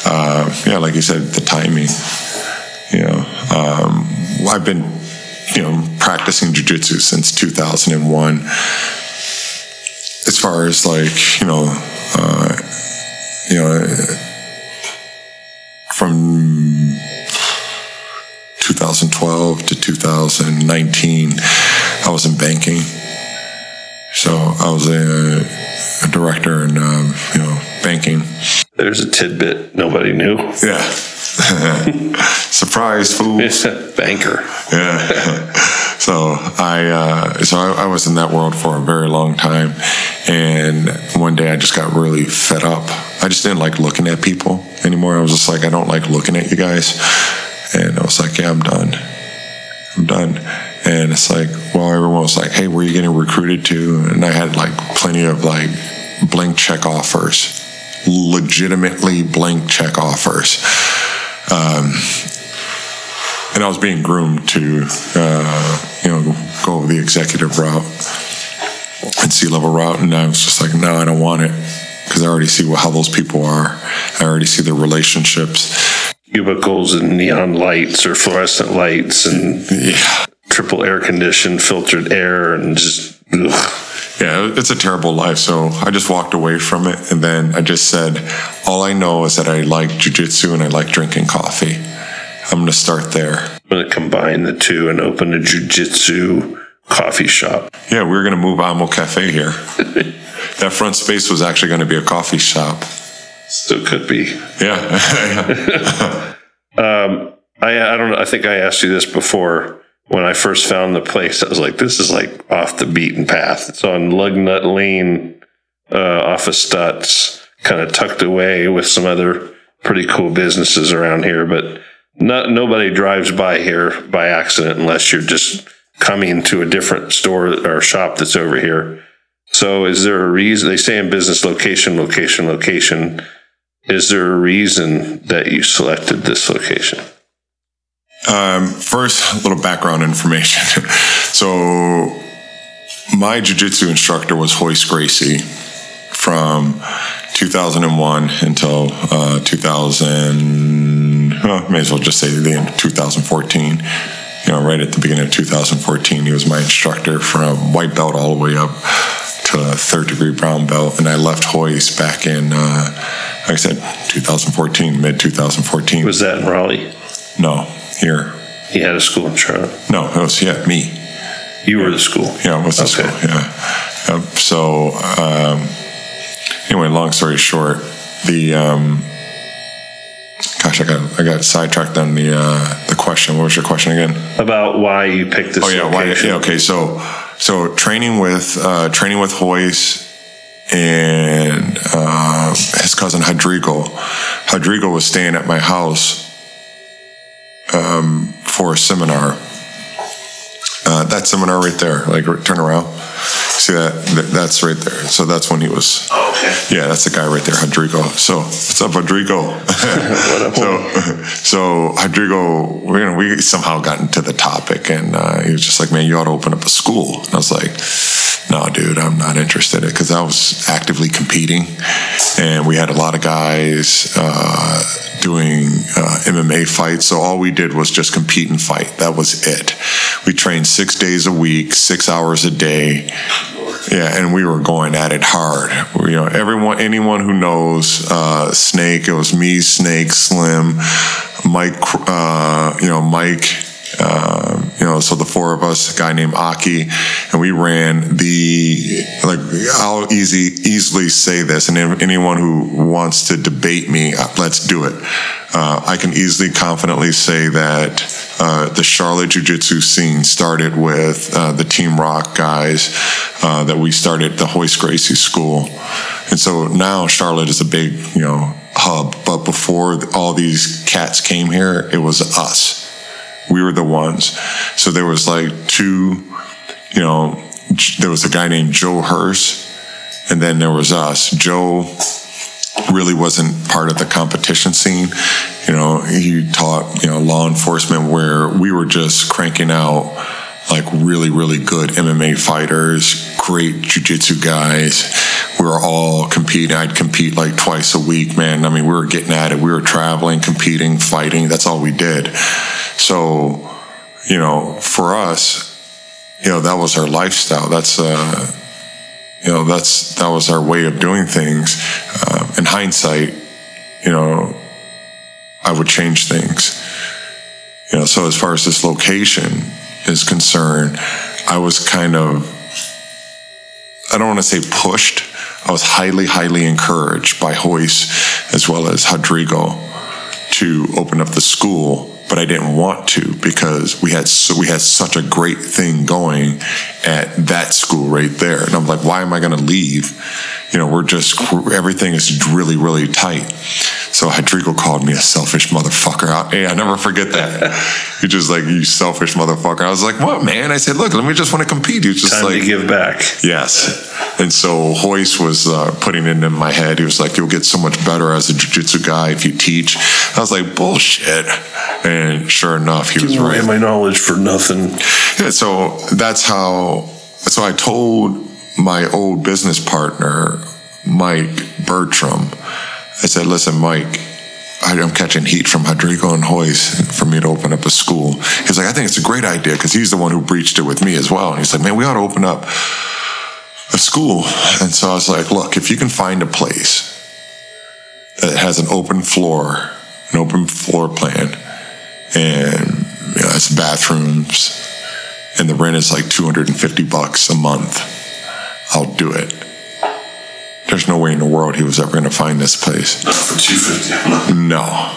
uh, yeah, like you said, the timing. You know, um, I've been, you know, practicing jujitsu since 2001. As far as like, you know, uh, you know, from 2012 to 2019, I was in banking. So I was a, a director in, um, you know, banking. There's a tidbit nobody knew. Yeah. Surprise, fool. Banker. Yeah. so I uh, so I, I was in that world for a very long time, and one day I just got really fed up. I just didn't like looking at people anymore. I was just like, I don't like looking at you guys, and I was like, yeah, I'm done. I'm done. And it's like, well, everyone was like, hey, where are you getting recruited to? And I had like plenty of like blank check offers, legitimately blank check offers. Um, and I was being groomed to, uh, you know, go the executive route and C level route, and I was just like, no, I don't want it because I already see how those people are. I already see their relationships. Cubicles and neon lights or fluorescent lights and Yeah, triple air conditioned filtered air and just ugh. yeah, it's a terrible life. So I just walked away from it, and then I just said, all I know is that I like jujitsu and I like drinking coffee. I'm going to start there. I'm going to combine the two and open a jujitsu coffee shop. Yeah, we are going to move Amo Cafe here. that front space was actually going to be a coffee shop. So it could be. Yeah. Um, I, I don't know. I think I asked you this before when I first found the place. I was like, this is like off the beaten path. It's on Lugnut Lane, uh, off of Stutz, kind of tucked away with some other pretty cool businesses around here. But not, nobody drives by here by accident unless you're just coming to a different store or shop that's over here. So is there a reason they say in business location, location, location? Is there a reason that you selected this location? Um, first, a little background information. so, my jujitsu instructor was Royce Gracie from 2001 until uh, 2000. Well, may as well just say the end of 2014. You know, right at the beginning of 2014, he was my instructor from white belt all the way up to third degree brown belt, and I left Royce back in, uh, like I said, 2014, mid 2014. Was that in Raleigh? no, here. He had a school in Charlotte. No, it was yeah me. You were the school. Yeah, it was the Okay. school. Yeah. Um, so um, anyway, long story short, the um, gosh, I got I got sidetracked on the uh, the question. What was your question again? About why you picked this Oh yeah, why, yeah. Okay, so so training with uh, training with Royce and uh, his cousin Rodrigo. Rodrigo was staying at my house um, for a seminar. Uh, that seminar right there, like turn around. See that? That- That's right there. So that's when he was. Oh, okay. Yeah, that's the guy right there, Rodrigo. So, what's up, Rodrigo? so, so Rodrigo, we, you know, we somehow got into the topic, and uh, he was just like, "Man, you ought to open up a school." And I was like, "No, dude, I'm not interested," because I was actively competing, and we had a lot of guys uh, doing uh, MMA fights. So all we did was just compete and fight. That was it. We trained six days a week, six hours a day Yeah, and we were going at it hard. You know, everyone, anyone who knows uh, Snake, it was me, Snake, Slim, Mike. Uh, you know, Mike. Uh, you know, so the four of us, a guy named Aki, and we ran the like. I'll easy easily say this, and anyone who wants to debate me, uh, let's do it. Uh, I can easily, confidently say that uh, the Charlotte Jiu Jitsu scene started with uh, the Team Rock guys uh, that we started the Royce Gracie School, and so now Charlotte is a big, you know, hub. But before all these cats came here, it was us we were the ones. So there was like two, you know, there was a guy named Joe Hurst, and then there was us. Joe really wasn't part of the competition scene. You know, he taught, you know, law enforcement where we were just cranking out like really, really good MMA fighters, great jujitsu guys. We were all competing. I'd compete like twice a week, man. I mean, we were getting at it. We were traveling, competing, fighting. That's all we did. So, you know, for us, you know, that was our lifestyle. That's, uh, you know, that's, that was our way of doing things. Uh, in hindsight, you know, I would change things. You know, so as far as this location is concerned, I was kind of, I don't want to say pushed. I was highly, highly encouraged by Royce as well as Rodrigo to open up the school but I didn't want to because we had so we had such a great thing going at that school right there, and I'm like, why am I going to leave? You know, we're just everything is really really tight. So Rodrigo called me a selfish motherfucker. I, hey, I never forget that. He just like you selfish motherfucker. I was like, what man? I said, look, let me just want to compete. He was just Time like to give back. Yes. And so Royce was uh, putting it in my head. He was like, you'll get so much better as a jiu-jitsu guy if you teach. I was like, bullshit. And sure enough, he was right. my knowledge for nothing. Yeah, so that's how, so I told my old business partner, Mike Bertram, I said, listen, Mike, I'm catching heat from Rodrigo and Royce for me to open up a school. He's like, I think it's a great idea because he's the one who breached it with me as well. And he's like, man, we ought to open up a school. And so I was like, look, if you can find a place that has an open floor, an open floor plan, and you know, it's bathrooms, and the rent is like 250 bucks a month, I'll do it. There's no way in the world he was ever going to find this place. Not for 250 No.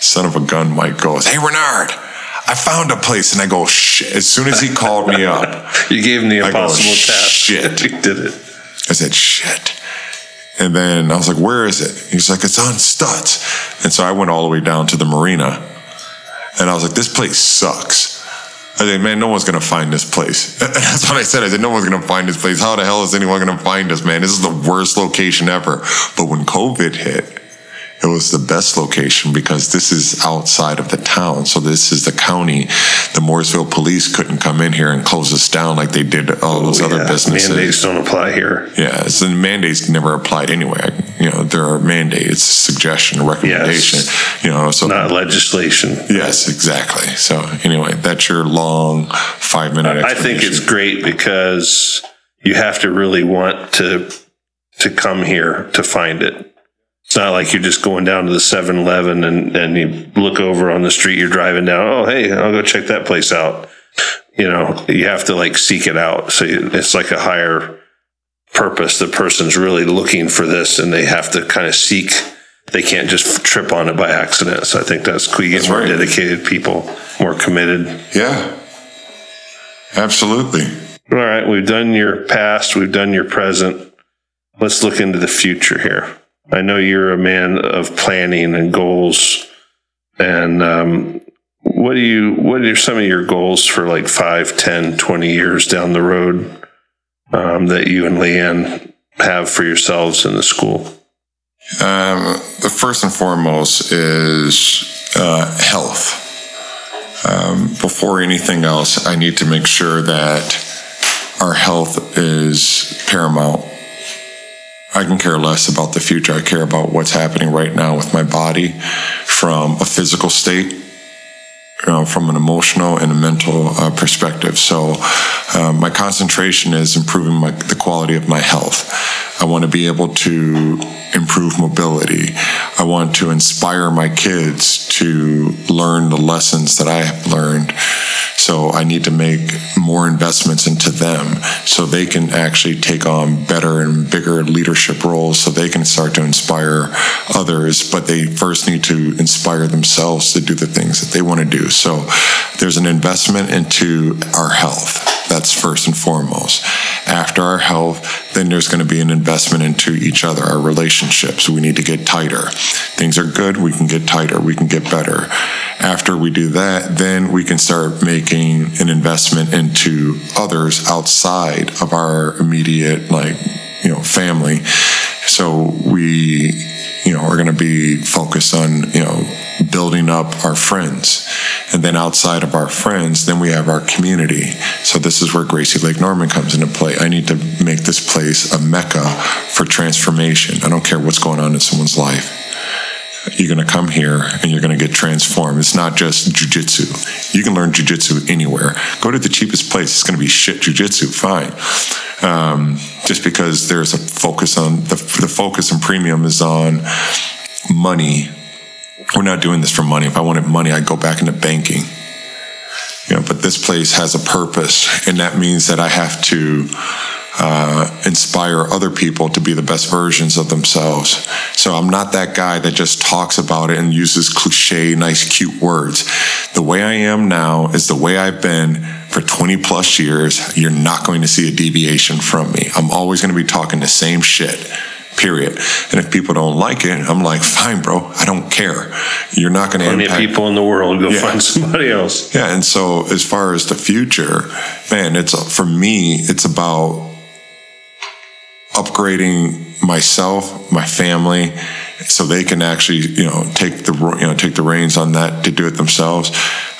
Son of a gun, Mike goes, Hey, Ranard, I found a place. And I go, Shit. As soon as he called me up, You gave him the I go, impossible task. shit. He did it. I said, Shit. And then I was like, Where is it? He's like, It's on Stutz. And so I went all the way down to the marina. And I was like, This place sucks. I said, man, no one's gonna find this place. That's what I said. I said, no one's gonna find this place. How the hell is anyone gonna find us, man? This is the worst location ever. But when COVID hit, it was the best location because this is outside of the town. So this is the county. The Mooresville police couldn't come in here and close us down like they did all those Oh, other yeah. businesses. Mandates don't apply here. Yeah, so the mandates never applied anyway. You know, there are mandates, suggestion, recommendation. You know, so Not legislation. yes, exactly. So anyway, that's your long five minute. I think it's great because you have to really want to to come here to find it. It's not like you're just going down to the 7-Eleven and, and you look over on the street you're driving down. Oh, hey, I'll go check that place out. You know, you have to like seek it out. So it's like a higher purpose. The person's really looking for this and they have to kind of seek. They can't just trip on it by accident. So I think that's cool. You get That's more right. dedicated people, more committed. yeah, absolutely. All right, we've done your past, we've done your present. Let's look into the future here. I know you're a man of planning and goals. And um, what do you what are some of your goals for like 5, 10, 20 years down the road um, that you and Leanne have for yourselves in the school? Um, the first and foremost is uh, health. Um, before anything else, I need to make sure that our health is paramount. I can care less about the future. I care about what's happening right now with my body from a physical state from an emotional and a mental uh, perspective. So, uh, my concentration is improving my, the quality of my health. I want to be able to improve mobility. I want to inspire my kids to learn the lessons that I have learned. So I need to make more investments into them so they can actually take on better and bigger leadership roles so they can start to inspire others. But they first need to inspire themselves to do the things that they want to do. So there's an investment into our health. That's first and foremost. After our health, then there's going to be an investment into each other, our relationships. We need to get tighter. Things are good, we can get tighter, we can get better. After we do that, then we can start making an investment into others outside of our immediate, like, you know, family. So we, you know, we're going to be focused on, you know, building up our friends. And then outside of our friends, then we have our community. So this is where Gracie Lake Norman comes into play. I need to make this place a mecca for transformation. I don't care what's going on in someone's life. You're going to come here and you're going to get transformed. It's not just jujitsu. You can learn jujitsu anywhere. Go to the cheapest place. It's going to be shit jujitsu. Fine. Um, just because there's a focus on the, the focus and premium is on money we're not doing this for money. If I wanted money, I'd go back into banking. You know, but this place has a purpose, and that means that I have to uh, inspire other people to be the best versions of themselves. So I'm not that guy that just talks about it and uses cliche, nice, cute words. The way I am now is the way I've been for 20 plus years. You're not going to see a deviation from me. I'm always going to be talking the same shit period. And if people don't like it, I'm like, fine, bro, I don't care. You're not going to Plenty impact. of people in the world go Yeah. find somebody else. Yeah, and so as far as the future, man, it's for me, it's about upgrading myself, my family, so they can actually, you know, take the you know take the reins on that to do it themselves.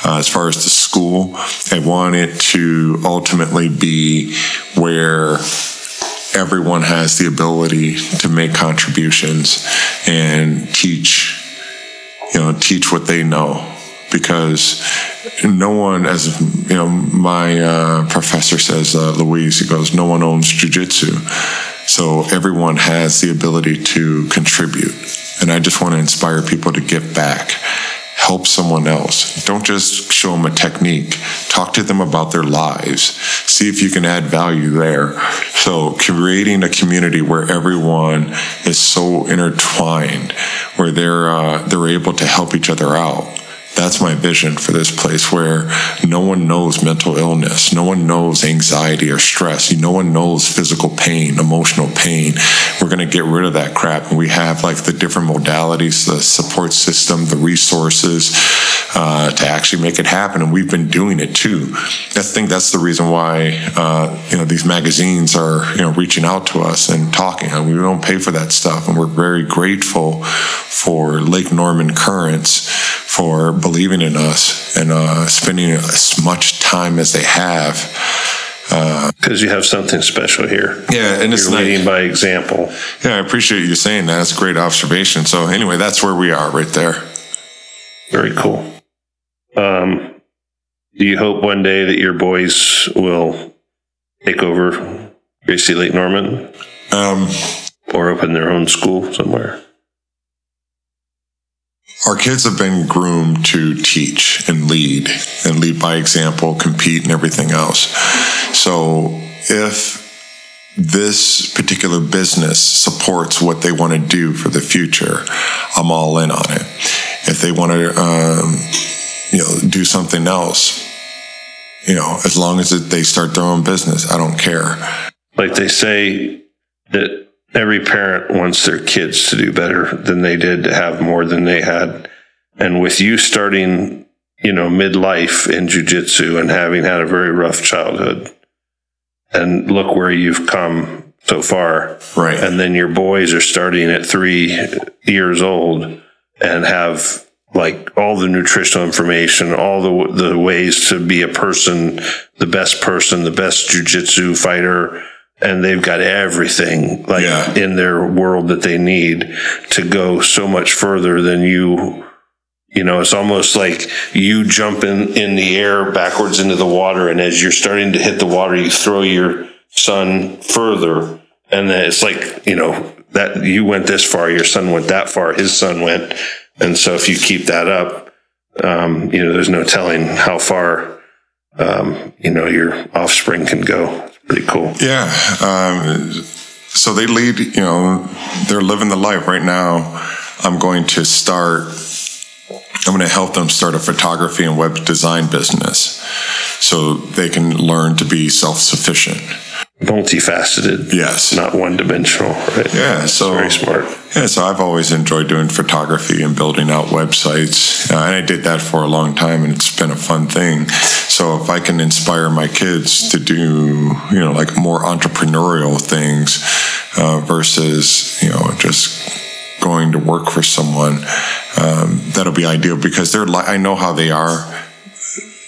Uh, as far as the school, I want it to ultimately be where everyone has the ability to make contributions and teach you know teach what they know because no one as you know my uh, professor says uh, louise he goes no one owns jiu-jitsu so everyone has the ability to contribute. And i just want to inspire people to give back. Help someone else. Don't just show them a technique. Talk to them about their lives. See if you can add value there. So creating a community where everyone is so intertwined where they're uh, they're able to help each other out that's my vision for this place where no one knows mental illness, no one knows anxiety or stress, no one knows physical pain, emotional pain. We're going to get rid of that crap. And we have like the different modalities, the support system, the resources uh, to actually make it happen. And we've been doing it too. I think that's the reason why, uh, you know, these magazines are, you know, reaching out to us and talking. We don't pay for that stuff. And we're very grateful for Lake Norman Currents for believing in us and uh, spending as much time as they have. Because you have something special here. Yeah, and it's You're nice. leading by example. Yeah, I appreciate you saying that. That's a great observation. So anyway, that's where we are right there. Very cool. Um, do you hope one day that your boys will take over Gracie Lake Norman Um, or open their own school somewhere? Our kids have been groomed to teach and lead and lead by example, compete, and everything else. So if this particular business supports what they want to do for the future, I'm all in on it. If they want to, um, you know, do something else, you know, as long as they start their own business, I don't care. Like they say that every parent wants their kids to do better than they did, to have more than they had. And with you starting, you know, midlife in jujitsu and having had a very rough childhood, and look where you've come so far. Right. And then your boys are starting at three years old and have like all the nutritional information, all the the ways to be a person, the best person, the best jujitsu fighter, and they've got everything like Yeah. in their world that they need to go so much further than you You know, it's almost like you jump in, in the air backwards into the water. And as you're starting to hit the water, you throw your son further. And then it's like, you know, that you went this far, your son went that far, his son went. And so if you keep that up, um, you know, there's no telling how far, um, you know, your offspring can go. Pretty cool. Yeah. Um, so they lead, you know, they're living the life right now. I'm going to start, I'm going to help them start a photography and web design business so they can learn to be self sufficient multifaceted. Yes. Not one dimensional, right? Yeah. So very smart. Yeah. So I've always enjoyed doing photography and building out websites. Uh, and I did that for a long time and it's been a fun thing. So if I can inspire my kids to do, you know, like more entrepreneurial things uh, versus, you know, just going to work for someone, um, that'll be ideal because they're, li- I know how they are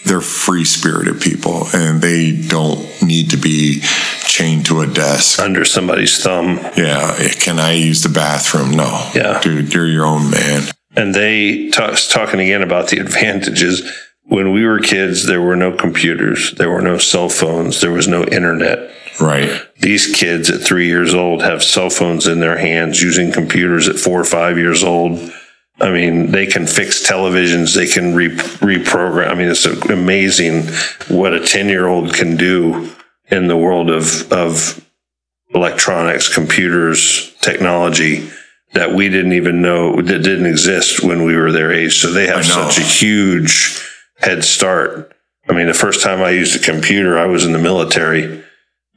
they're free spirited people and they don't need to be chained to a desk under somebody's thumb. Yeah. Can I use the bathroom? No. Yeah. Dude, you're your own man. And they talk, talking again about the advantages. When we were kids, there were no computers, there were no cell phones, there was no internet. Right. These kids at three years old have cell phones in their hands using computers at four or five years old I mean, they can fix televisions, they can re- reprogram. I mean, it's amazing what a 10 year old can do in the world of, of electronics, computers, technology that we didn't even know that didn't exist when we were their age. So they have such a huge head start. I mean, the first time I used a computer, I was in the military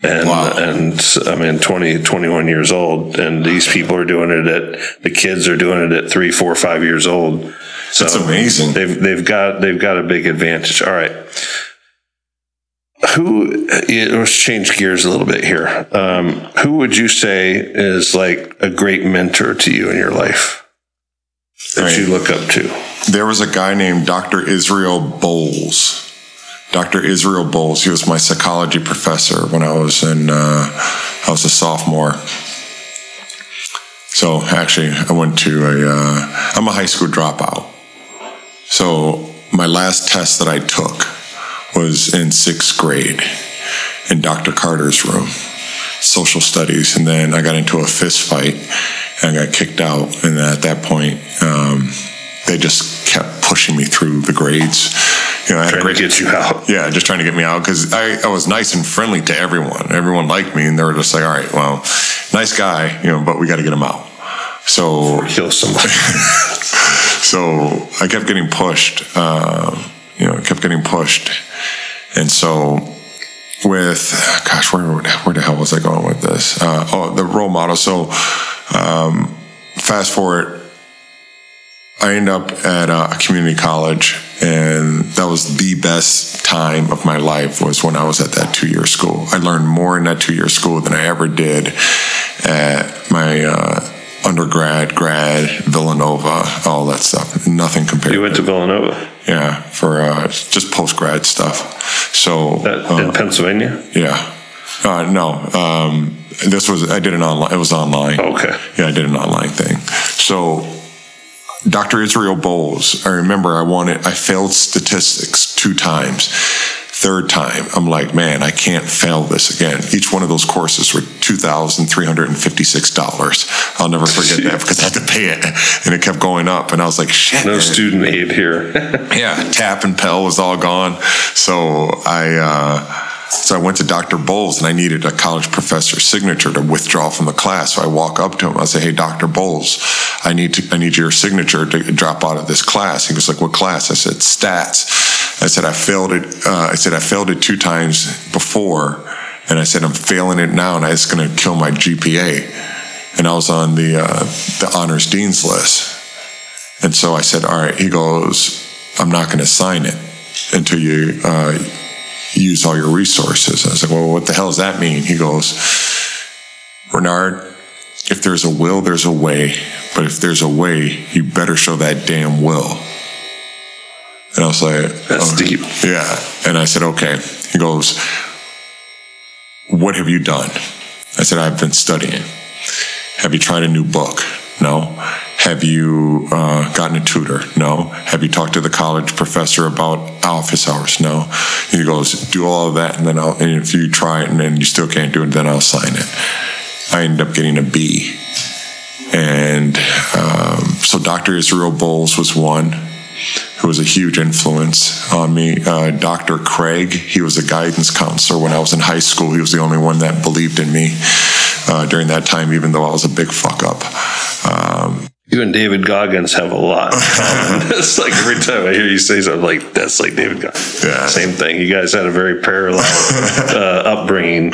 and wow. and I mean 20 21 years old and these people are doing it at the kids are doing it at three four five years old. So that's amazing. they've they've got they've got a big advantage. All right. Who let's change gears a little bit here. Um, who would you say is like a great mentor to you in your life that right. you look up to? There was a guy named dr israel bowles Dr. Israel Bowles. He was my psychology professor when I was in, uh, I was a sophomore. So actually, I went to a, uh, I'm a high school dropout. So my last test that I took was in sixth grade in Dr. Carter's room, social studies. And then I got into a fist fight and I got kicked out. And at that point, um, they just kept pushing me through the grades you know, I had trying a great, to get you out. Yeah, just trying to get me out because I, I was nice and friendly to everyone. Everyone liked me, and they were just like, "All right, well, nice guy, you know, but we got to get him out." So kill somebody. so I kept getting pushed. Uh, you know, kept getting pushed, and so with gosh, where where the hell was I going with this? Uh, oh, the role model. So um, fast forward I ended up at a community college, and that was the best time of my life. Was when I was at that two-year school. I learned more in that two-year school than I ever did at my uh, undergrad, grad, Villanova, all that stuff. Nothing compared. You went to Villanova. Yeah, for uh, just post grad stuff. So that, in uh, Pennsylvania. Yeah. Uh, no, um, this was I did an online. It was online. Okay. Yeah, I did an online thing. So Dr. Israel Bowles, I remember I wanted, I failed statistics two times. Third time, I'm like, man, I can't fail this again. Each one of those courses were $2,356. I'll never forget that because I had to pay it and it kept going up. And I was like, shit. No man. student aid here. yeah, TAP and Pell was all gone. So I, uh, so I went to Dr. Bowles and I needed a college professor's signature to withdraw from the class. So I walk up to him. I say, "Hey, Dr. Bowles, I need to I need your signature to drop out of this class." He was like, "What class?" I said, "Stats." I said, "I failed it." Uh, I said, "I failed it two times before." And I said, I'm failing it now and it's going to kill my GPA. And I was on the, uh, the honors dean's list. And so I said, all right, he goes, I'm not going to sign it until you, uh, use all your resources. I was like, well, what the hell does that mean? He goes, Ranard, if there's a will, there's a way. But if there's a way, you better show that damn will. And I was like, That's deep. Yeah. And I said, okay. He goes, What have you done? I said, I've been studying. Have you tried a new book? No. Have you uh, gotten a tutor? No. Have you talked to the college professor about office hours? No. He goes, do all of that, and then I'll, and if you try it and then you still can't do it, then I'll sign it. I ended up getting a B. And um, so Dr. Israel Bowles was one who was a huge influence on me. Uh, Dr. Craig, he was a guidance counselor when I was in high school. He was the only one that believed in me uh, during that time, even though I was a big fuck up. Um, you and David Goggins have a lot in common. it's like every time I hear you say something, like that's like David Goggins. Yeah. Same thing. You guys had a very parallel uh, upbringing.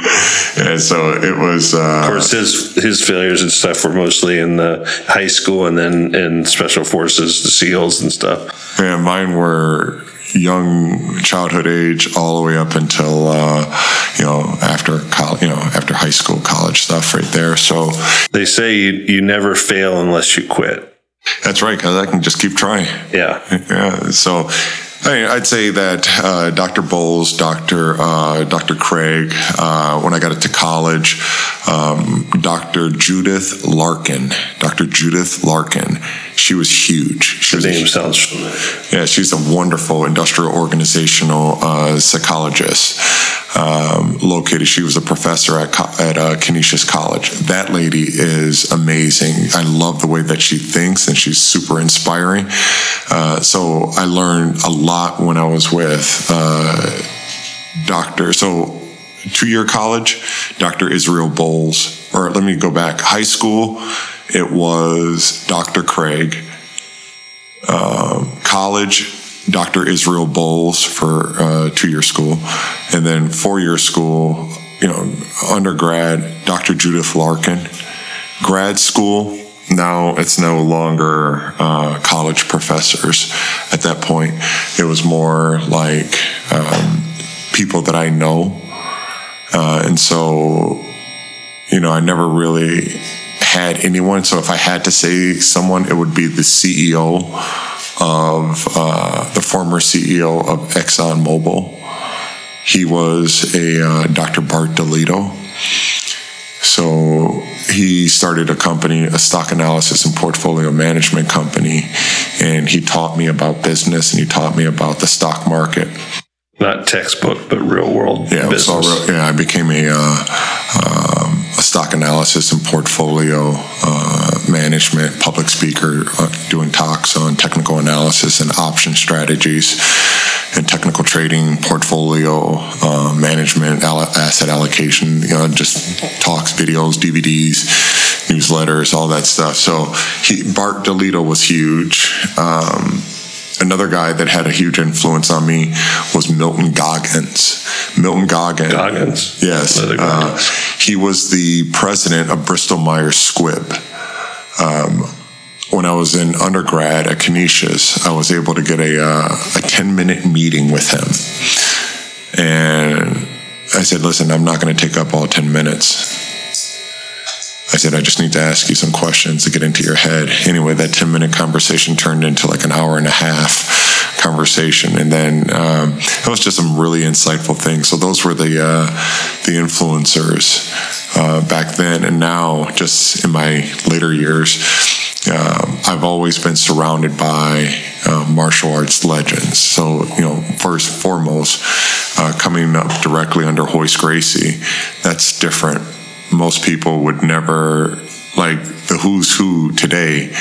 And so it was. Uh, of course, his his failures and stuff were mostly in the high school and then in special forces, the SEALs and stuff. Yeah, mine were young childhood age all the way up until uh, you know after college, you know after high school, college stuff right there. So they say you, you never fail unless you quit. That's right, because I can just keep trying. Yeah. Yeah. So I would say that uh, Dr. Bowles, Dr. Uh, Dr. Craig, uh, when I got into college, um, Dr. Judith Larkin, Dr. Judith Larkin, she was huge. She was name sounds familiar. Yeah, she's a wonderful industrial organizational uh, psychologist. Um, located, she was a professor at at uh, Canisius College. That lady is amazing. I love the way that she thinks, and she's super inspiring. Uh, so I learned a lot when I was with uh, Doctor. So two year college, Dr. Israel Bowles, or let me go back. High school, it was Dr. Craig. Um, college, Dr. Israel Bowles for uh, two year school. And then four year school, you know, undergrad, Dr. Judith Larkin. Grad school, now it's no longer uh, college professors at that point. It was more like um, people that I know. Uh, and so, you know, I never really had anyone. So if I had to say someone, it would be the CEO of uh, the former CEO of ExxonMobil. He was a uh, Dr. Bart DeLito. So he started a company, a stock analysis and portfolio management company, and he taught me about business and he taught me about the stock market. Not textbook, but real world yeah, business. All, yeah, I became a, uh, um, a stock analysis and portfolio uh, management public speaker, uh, doing talks on technical analysis and option strategies and technical trading, portfolio uh, management, asset allocation, you know, just talks, videos, DVDs, newsletters, all that stuff. So he, Bart DeLito was huge. Um, another guy that had a huge influence on me was Milton Goggins. Milton Goggins. Goggins. Yes. Uh, he was the president of Bristol Myers Squibb. Um, when I was in undergrad at Canisius, I was able to get a, uh, a 10 minute meeting with him. And I said, listen, I'm not going to take up all 10 minutes. I said, I just need to ask you some questions to get into your head. Anyway, that 10 minute conversation turned into like an hour and a half conversation. And then um, it was just some really insightful things. So those were the, uh, the influencers uh, back then. And now, just in my later years, um, I've always been surrounded by uh, martial arts legends. So, you know, first foremost, uh, coming up directly under Royce Gracie, that's different. Most people would never, like the who's who today,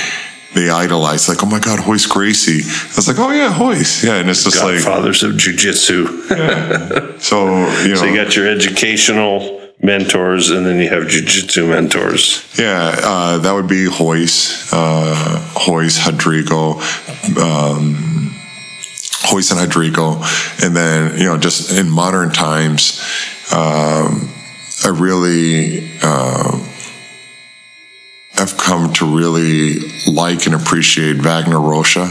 they idolize, like, oh my God, Royce Gracie. I was like, oh yeah, Royce. Yeah, and it's just Godfathers like. Fathers of Jiu-Jitsu. yeah. So, you know. So you got your educational mentors, and then you have jujitsu mentors. Yeah, uh, that would be Royce, uh, Royce, Rodrigo, um, Royce and Rodrigo, and then you know, just in modern times, um, I really. Uh, I've come to really like and appreciate Wagner Rocha.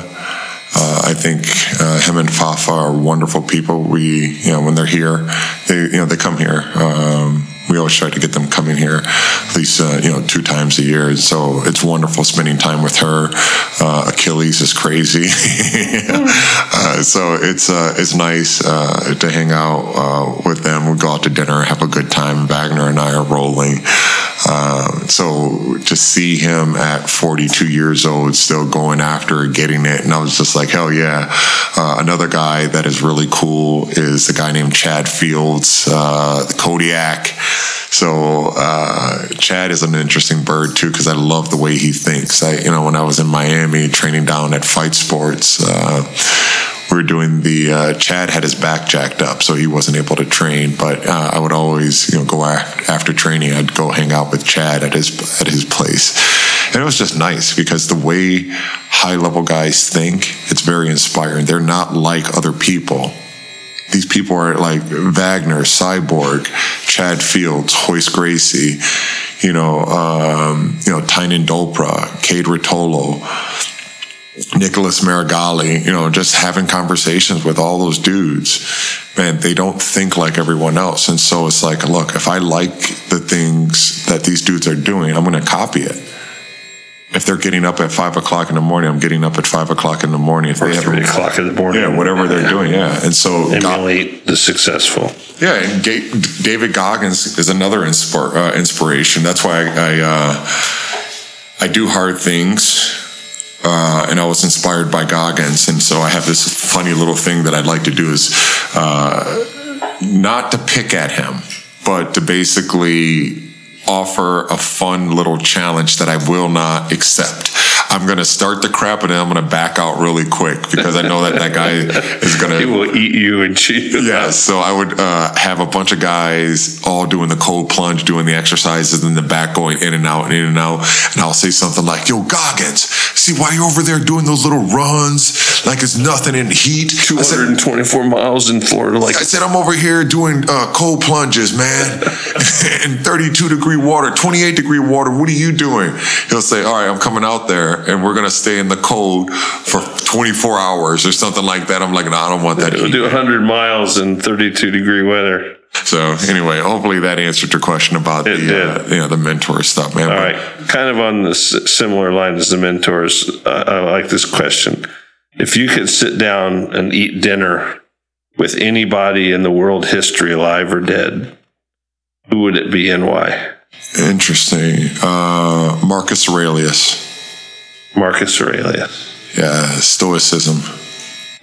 Uh, I think uh, him and Fafa are wonderful people. We, you know, when they're here, they, you know, they come here. Um, we always try to get them coming here at least uh, you know two times a year. So it's wonderful spending time with her. Uh, Achilles is crazy, uh, so it's uh, it's nice uh, to hang out uh, with them. We go out to dinner, have a good time. Wagner and I are rolling. Uh, so to see him at 42 years old still going after getting it, and I was just like, hell yeah. Uh, another guy that is really cool is a guy named Chad Fields, uh, Kodiak. So uh, Chad is an interesting bird too because I love the way he thinks. I, you know, when I was in Miami training down at Fight Sports uh, we were doing the uh, Chad had his back jacked up, so he wasn't able to train. But uh, I would always, you know, go after training. I'd go hang out with Chad at his at his place, and it was just nice because the way high level guys think, it's very inspiring. They're not like other people. These people are like Wagner, Cyborg, Chad Fields, Royce Gracie, you know, um, you know, Tainan Dalpra, Cade Ruotolo Nicholas Meregali, you know, just having conversations with all those dudes, man, they don't think like everyone else. And so it's like, look, if I like the things that these dudes are doing, I'm going to copy it. If they're getting up at five o'clock in the morning, I'm getting up at five o'clock in the morning. If or they have three o'clock in the morning, yeah, whatever they're doing, yeah. And so emulate the successful. Yeah, and G- David Goggins is another inspir- uh, inspiration. That's why I I, uh, I do hard things uh, and I was inspired by Goggins. And so I have this funny little thing that I'd like to do is uh, not to pick at him, but to basically offer a fun little challenge that I will not accept. I'm going to start the crap and then I'm going to back out really quick because I know that that guy is going to. He will eat you and cheat. Yeah. So I would uh, have a bunch of guys all doing the cold plunge, doing the exercises in the back, going in and out and in and out. And I'll say something like, Yo, Goggins, see why you're over there doing those little runs like it's nothing in heat? 224 said, miles in Florida. Like I said, I'm over here doing uh, cold plunges, man, in 32 degree water, 28 degree water. What are you doing? He'll say, All right, I'm coming out there and we're going to stay in the cold for 24 hours or something like that. I'm like, no, I don't want that. We'll do 100 miles in 32 degree weather. So anyway, hopefully that answered your question about it the uh, you know the mentor stuff, man. All but, right, kind of on the similar line as the mentors. Uh, I like this question. If you could sit down and eat dinner with anybody in the world history, alive or dead, who would it be and why? Interesting. Uh, Marcus Aurelius. Marcus Aurelius. Yeah, Stoicism.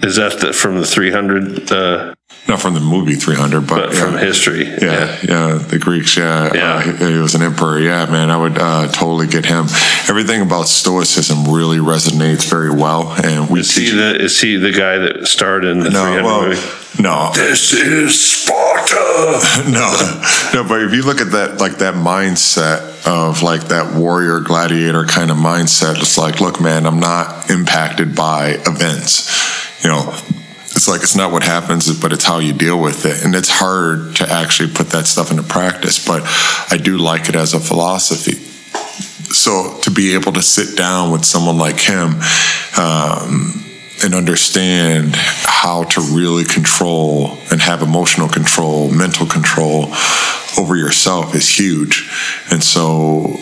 Is that the, from the 300? Uh, Not from the movie 300, but, but yeah. from history. Yeah, yeah, yeah, the Greeks. Yeah, yeah. Uh, he, he, was an emperor. Yeah, man, I would uh, totally get him. Everything about Stoicism really resonates very well, and we is he the is he the guy that starred in the no, 300 well, movie? No, this is Sparta. no, no, but if you look at that, like that mindset of like that warrior gladiator kind of mindset, it's like, look, man, I'm not impacted by events you know, it's like it's not what happens, but it's how you deal with it. And it's hard to actually put that stuff into practice, but I do like it as a philosophy. So to be able to sit down with someone like him um, and understand how to really control and have emotional control, mental control over yourself is huge. And so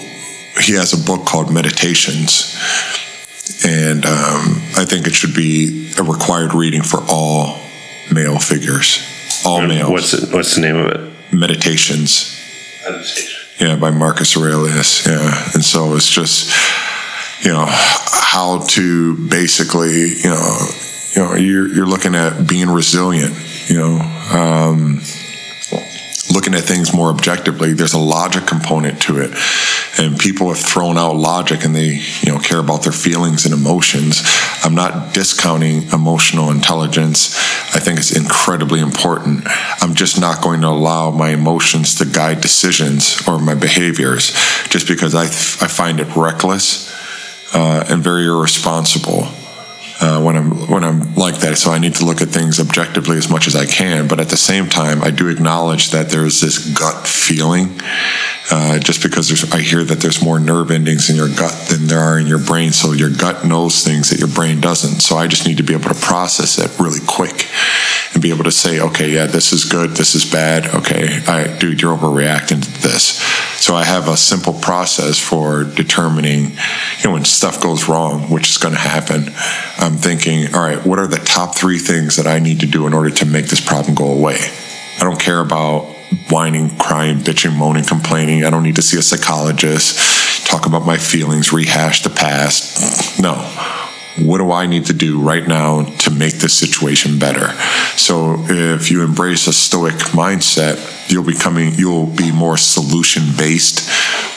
he has a book called Meditations and um, I think it should be a required reading for all male figures, all males. What's it, what's the name of it? Meditations. Meditation. Yeah, by Marcus Aurelius. Yeah, and so it's just you know how to basically you know you know you're you're looking at being resilient. You know. Um, looking at things more objectively, there's a logic component to it. And people have thrown out logic and they, you know, care about their feelings and emotions. I'm not discounting emotional intelligence. I think it's incredibly important. I'm just not going to allow my emotions to guide decisions or my behaviors just because I, I find it reckless uh, and very irresponsible uh, when I'm when I'm like that. So I need to look at things objectively as much as I can. But at the same time, I do acknowledge that there's this gut feeling. Uh, just because I hear that there's more nerve endings in your gut than there are in your brain, so your gut knows things that your brain doesn't. So I just need to be able to process it really quick and be able to say, okay, yeah, this is good, this is bad. Okay, I, dude, you're overreacting to this. So I have a simple process for determining, you know, when stuff goes wrong, which is going to happen. I'm thinking, all right, what are the top three things that I need to do in order to make this problem go away? I don't care about whining, crying, bitching, moaning, complaining. I don't need to see a psychologist, talk about my feelings, rehash the past. No. What do I need to do right now to make this situation better? So if you embrace a stoic mindset, you'll becoming you'll be more solution based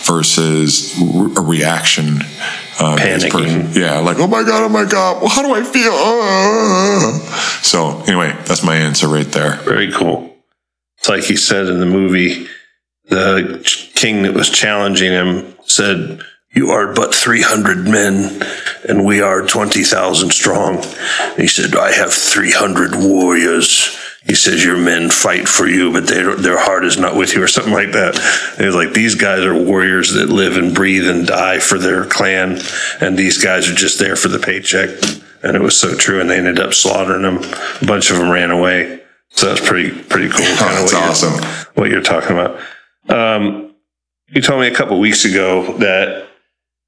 versus a reaction uh, panicking. Yeah, like oh my god, oh my god, well, how do I feel? Uh, so anyway, that's my answer right there. Very cool. Like he said in the movie, the king that was challenging him said, "You are but three hundred men, and we are twenty thousand strong." And he said, "I have three hundred warriors." he says your men fight for you, but their heart is not with you, or something like that. And was like these guys are warriors that live and breathe and die for their clan, and these guys are just there for the paycheck. And it was so true, and they ended up slaughtering them. A bunch of them ran away. So that's pretty pretty cool. Oh, kind of what awesome. You're, what you're talking about. Um, you told me a couple weeks ago that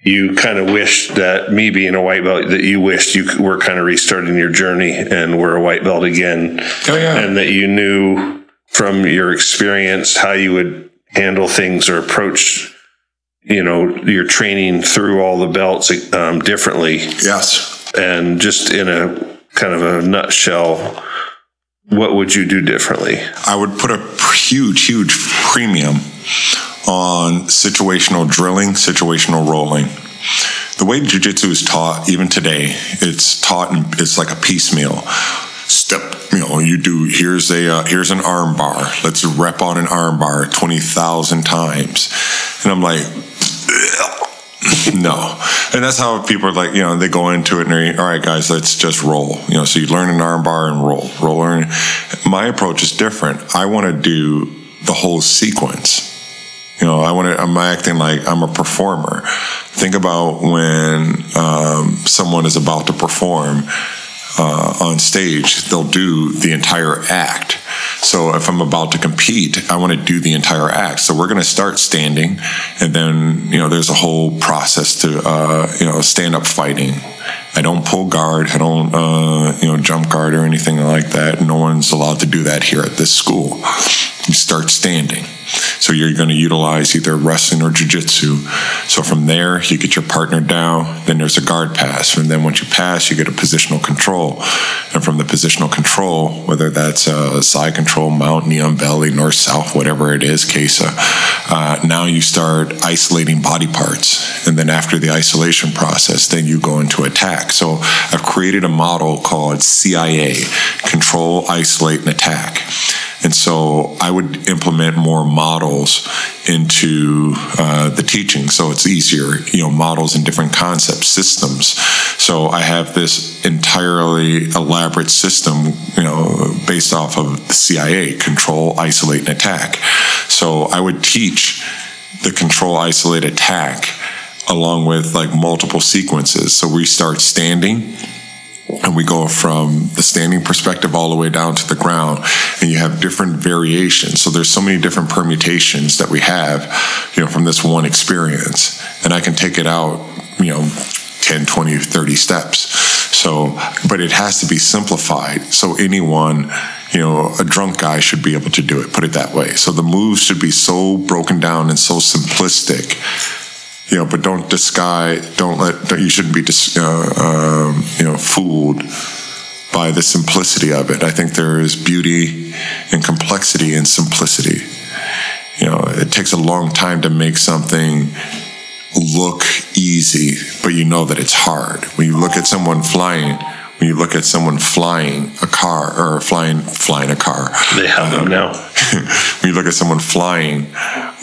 you kind of wished that me being a white belt that you wished you were kind of restarting your journey and were a white belt again oh, yeah. and that you knew from your experience how you would handle things or approach you know your training through all the belts um, differently yes and just in a kind of a nutshell what would you do differently i would put a huge huge premium on situational drilling, situational rolling. The way jujitsu is taught, even today, it's taught and it's like a piecemeal. Step, you know, you do. Here's a uh, here's an arm bar. Let's rep on an arm bar twenty thousand times, and I'm like, no. And that's how people are like, you know, they go into it and they're, all right, guys, let's just roll. You know, so you learn an arm bar and roll, roll. Learn. My approach is different. I want to do the whole sequence. You know, I want to. I'm acting like I'm a performer. Think about when um, someone is about to perform uh, on stage; they'll do the entire act. So if I'm about to compete, I want to do the entire act. So we're going to start standing, and then you know, there's a whole process to uh, you know stand up fighting. I don't pull guard. I don't uh, you know jump guard or anything like that. No one's allowed to do that here at this school. You start standing. So you're going to utilize either wrestling or jujitsu. So from there, you get your partner down. Then there's a guard pass, and then once you pass, you get a positional control. And from the positional control, whether that's a side control, mount, knee on belly, north south, whatever it is, Kesa, uh, now you start isolating body parts. And then after the isolation process, then you go into attack. So I've created a model called CIA: Control, Isolate, and Attack. And so I would implement more models into uh, the teaching so it's easier, you know, models and different concepts, systems. So I have this entirely elaborate system, you know, based off of the CIA control, isolate, and attack. So I would teach the control, isolate, attack along with like multiple sequences. So we start standing and we go from the standing perspective all the way down to the ground and you have different variations. So there's so many different permutations that we have you know from this one experience. And i can take it out you know 10 20 30 steps. So but it has to be simplified so anyone you know a drunk guy should be able to do it put it that way. So the moves should be so broken down and so simplistic you know, but don't disguise, don't let, don't, you shouldn't be, dis, uh, um, you know, fooled by the simplicity of it. I think there is beauty and complexity in simplicity. You know, it takes a long time to make something look easy, but you know that it's hard. When you look at someone flying, when you look at someone flying a car or flying flying a car. They have them now. when you look at someone flying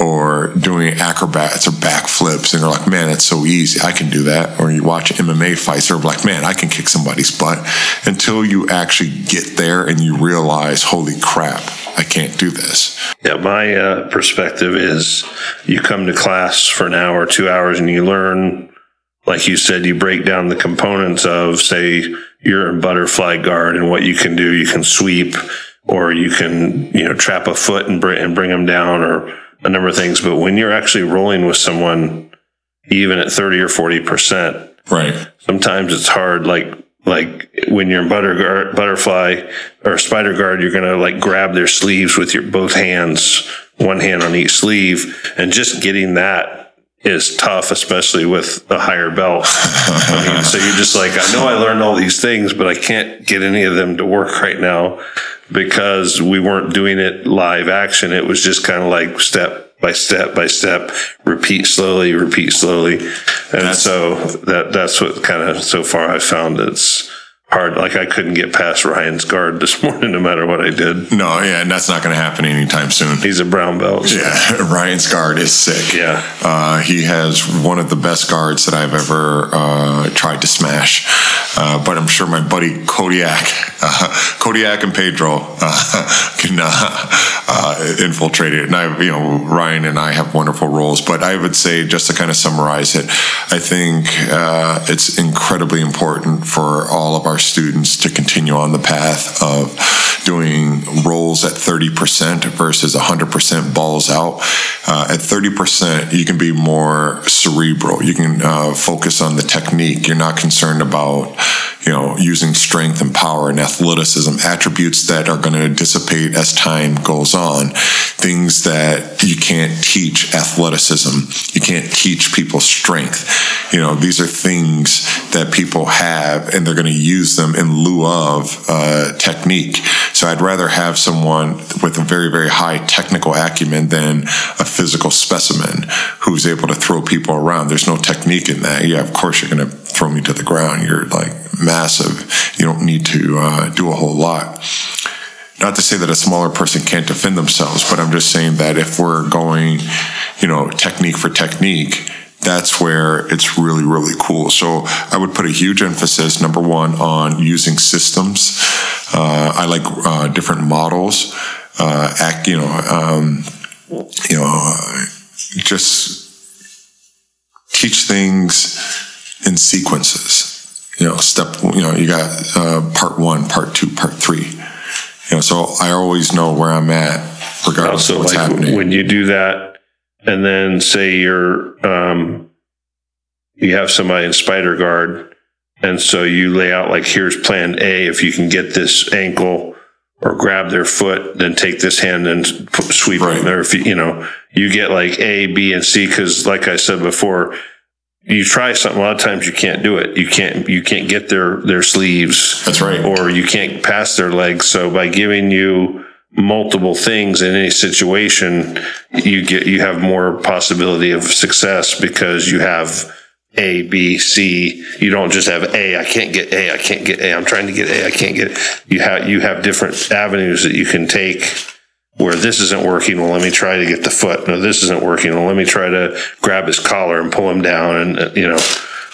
or doing acrobats or backflips, and they're like, "Man, that's so easy. I can do that." Or you watch MMA fights, they're like, "Man, I can kick somebody's butt." Until you actually get there and you realize, "Holy crap, I can't do this." Yeah, my uh, perspective is, you come to class for an hour, two hours, and you learn like you said, you break down the components of, say, your butterfly guard and what you can do. You can sweep, or you can, you know, trap a foot and bring, and bring them down, or a number of things. But when you're actually rolling with someone, even at 30 or 40%, right? Sometimes it's hard. Like, like when you're in butter, butterfly or spider guard, you're going to like grab their sleeves with your both hands, one hand on each sleeve. And just getting that is tough, especially with a higher belt. I mean, so you're just like, I know I learned all these things, but I can't get any of them to work right now because we weren't doing it live action. It was just kind of like step by step by step, repeat slowly, repeat slowly. And that's, so that, that's what kind of so far I found it's, hard. Like I couldn't get past Ryan's guard this morning, no matter what I did. No, yeah, and that's not going to happen anytime soon. He's a brown belt. Yeah, Ryan's guard is sick. Yeah, uh, he has one of the best guards that I've ever uh, tried to smash. Uh, but I'm sure my buddy Kodiak, uh, Kodiak and Pedro uh, can uh, infiltrate it. And I, you know, Ryan and I have wonderful roles. But I would say, just to kind of summarize it, I think it's incredibly important for all of our our students to continue on the path of doing rolls at 30% versus 100% balls out. Uh, at 30%, you can be more cerebral. You can uh, focus on the technique. You're not concerned about, you know, using strength and power and athleticism, attributes that are going to dissipate as time goes on, things that you can't teach athleticism. You can't teach people strength. You know, these are things that people have and they're going to use them in lieu of uh, technique. So I'd rather have someone with a very, very high technical acumen than a physical specimen who's able to throw people around. There's no technique in that. Yeah, of course you're going to throw me to the ground. You're like massive. You don't need to uh, do a whole lot not to say that a smaller person can't defend themselves, but I'm just saying that if we're going, you know, technique for technique, that's where it's really, really cool. So I would put a huge emphasis, number one, on using systems. Uh, I like uh, different models. Uh, act, you know, um, you know, just teach things in sequences. You know, step. You know, you got uh, part one, part two, part three. You know, so I always know where I'm at, regardless also, of what's like happening. When you do that, and then say you're um, you have somebody in spider guard and so you lay out like here's plan a if you can get this ankle or grab their foot then take this hand and sweep right. them or if you, you know you get like a b and c because like i said before you try something a lot of times you can't do it you can't you can't get their their sleeves that's right or you can't pass their legs so by giving you multiple things in any situation, you get you have more possibility of success because you have A, B, C. You don't just have A. I can't get A. I can't get A. I'm trying to get A. I can't get. It. You have you have different avenues that you can take. Where this isn't working, well, let me try to get the foot. No, this isn't working. Well, let me try to grab his collar and pull him down. And uh, you know,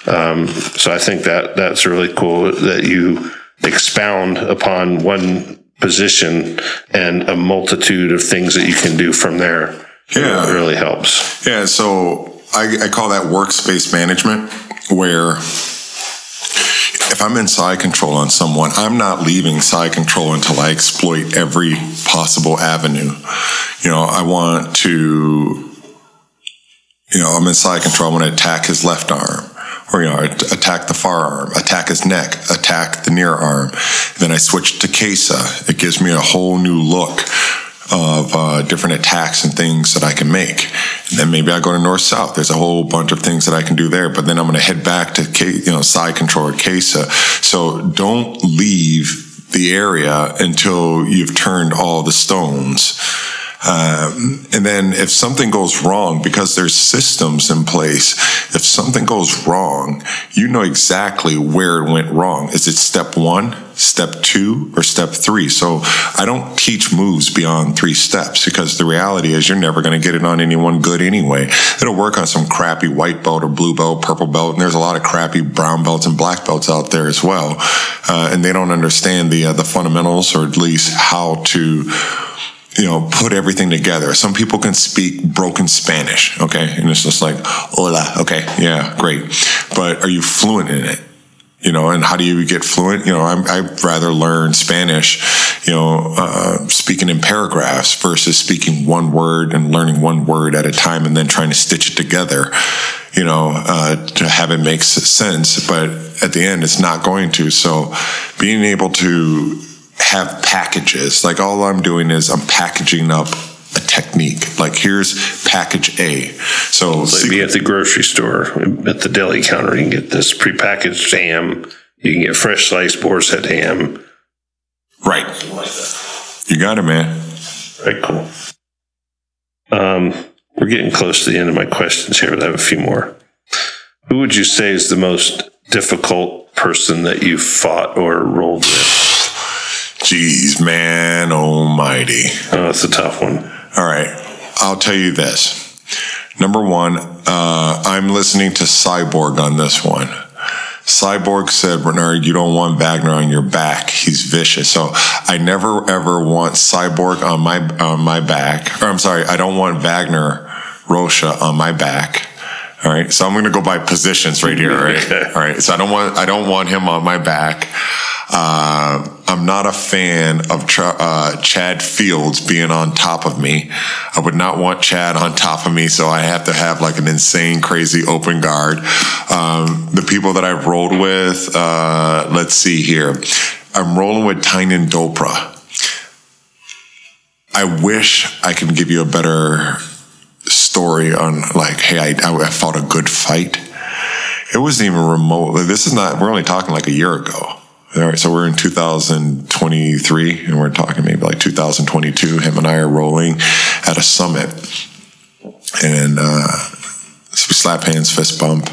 um, so I think that that's really cool that you expound upon one position and a multitude of things that you can do from there. Yeah. It really helps. Yeah. So I, I call that workspace management where if I'm in side control on someone, I'm not leaving side control until I exploit every possible avenue. You know, I want to, you know, I'm in side control. I want to attack his left arm or you know attack the far arm, attack his neck, attack the near arm. Then I switch to Kesa. It gives me a whole new look of uh, different attacks and things that I can make. And then maybe I go to north south. There's a whole bunch of things that I can do there. But then I'm going to head back to K, you know side controller Kesa. So don't leave the area until you've turned all the stones um, and then if something goes wrong, because there's systems in place, if something goes wrong, you know exactly where it went wrong. Is it step one, step two, or step three? So I don't teach moves beyond three steps because the reality is you're never going to get it on anyone good anyway. It'll work on some crappy white belt or blue belt, purple belt, and there's a lot of crappy brown belts and black belts out there as well. Uh, and they don't understand the uh, the fundamentals or at least how to you know, put everything together. Some people can speak broken Spanish, okay? And it's just like, hola, okay, yeah, great. But are you fluent in it? you know, and how do you get fluent? You know, I'm, I'd rather learn Spanish, you know, uh, speaking in paragraphs versus speaking one word and learning one word at a time and then trying to stitch it together, you know, uh, to have it make sense. But at the end, it's not going to. So being able to have packages, like all I'm doing is I'm packaging up a technique. Like here's package A. So Like be at the grocery store, at the deli counter, you can get this prepackaged ham. You can get fresh sliced boar's head ham. right, you got it, man. Right. cool. Um, we're getting close to the end of my questions here, but I have a few more. Who would you say is the most difficult person that you fought or rolled with? Jeez, man, almighty. Oh, that's a tough one. All right, I'll tell you this. Number one, uh, I'm listening to Cyborg on this one. Cyborg said, Ranard, you don't want Wagner on your back. He's vicious. So I never ever want Cyborg on my on my back. Or I'm sorry, I don't want Wagner Rocha on my back. All right. So I'm going to go by positions right here. Right. All right. So I don't want I don't want him on my back. Uh, I'm not a fan of Ch- uh, Chad Fields being on top of me. I would not want Chad on top of me, so I have to have like an insane, crazy open guard. Um, the people that I've rolled with, uh, let's see here. I'm rolling with Tainan Dalpra. I wish I could give you a better story on like, hey, I, I fought a good fight. It wasn't even remote. This is not. We're only talking like a year ago. All right, so we're in 2023, and we're talking maybe like 2022. Him and I are rolling at a summit, and uh, so we slap hands, fist bump,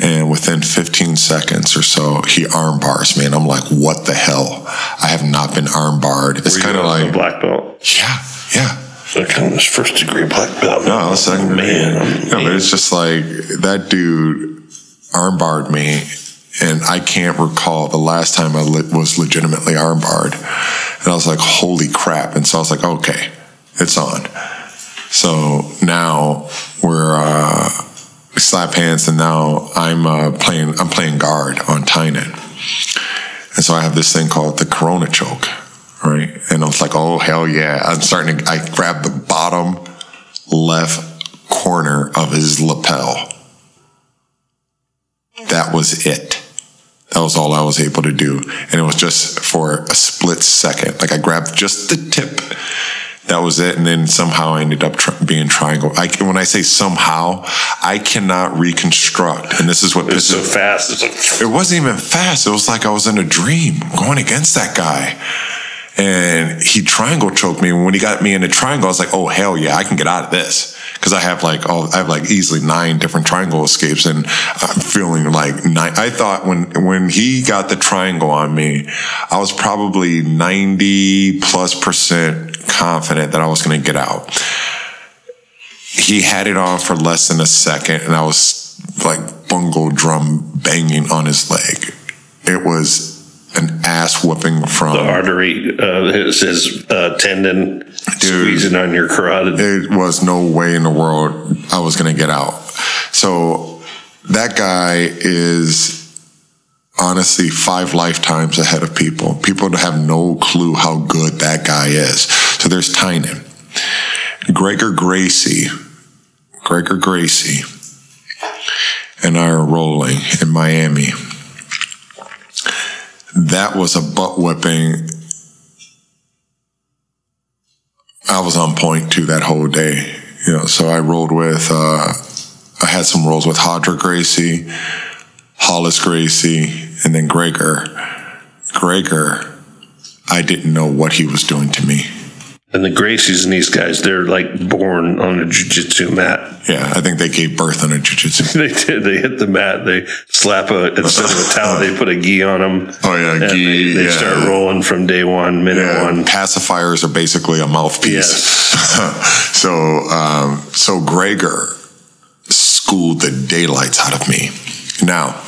and within 15 seconds or so, he arm bars me, and I'm like, "What the hell? I have not been arm barred." It's kind of like, black belt. yeah, yeah. So kind of first degree black belt. No, second man. man. No, but it's just like that dude armbarred me, and I can't recall the last time I le- was legitimately armbarred. And I was like, "Holy crap!" And so I was like, "Okay, it's on." So now we're uh, we slap hands, and now I'm uh, playing. I'm playing guard on Tainan, and so I have this thing called the Corona choke, right? And I was like, "Oh hell yeah!" I'm starting to. I grab the bottom left corner of his lapel. That was it. That was all I was able to do. And it was just for a split second. Like I grabbed just the tip. That was it. And then somehow I ended up being triangle. I, can- when I say somehow, I cannot reconstruct. And this is what It's so fast. It wasn't even fast. It was like I was in a dream going against that guy. And he triangle choked me. And when he got me in the triangle, I was like, oh, hell yeah, I can get out of this. Cause I have like, I have like easily nine different triangle escapes and I'm feeling like nine. I thought when, when he got the triangle on me, I was probably 90 plus percent confident that I was going to get out he had it on for less than a second and I was like bungle drum banging on his leg. It was an ass whooping from the artery, uh, his, his uh, tendon squeezing on your carotid. it was no way in the world I was going to get out. So that guy is honestly five lifetimes ahead of people. People have no clue how good that guy is. So there's Tainan. Gregor Gracie, Gregor Gracie, and I are rolling in Miami. That was a butt whipping. I was on point to that whole day. You know, so I rolled with. Uh, I had some rolls with Hadra Gracie, Hollis Gracie, and then Gregor. Gregor, I didn't know what he was doing to me. And the Gracies and these guys, they're like born on a jujitsu mat. Yeah, I think they gave birth on a jiu-jitsu. They did. They hit the mat. They slap a instead of a towel, they put a gi on them. Oh yeah, gi, they, they yeah. start rolling from day one, minute Yeah, one. pacifiers are basically a mouthpiece. Yes. so, um, so Gregor schooled the daylights out of me. Now,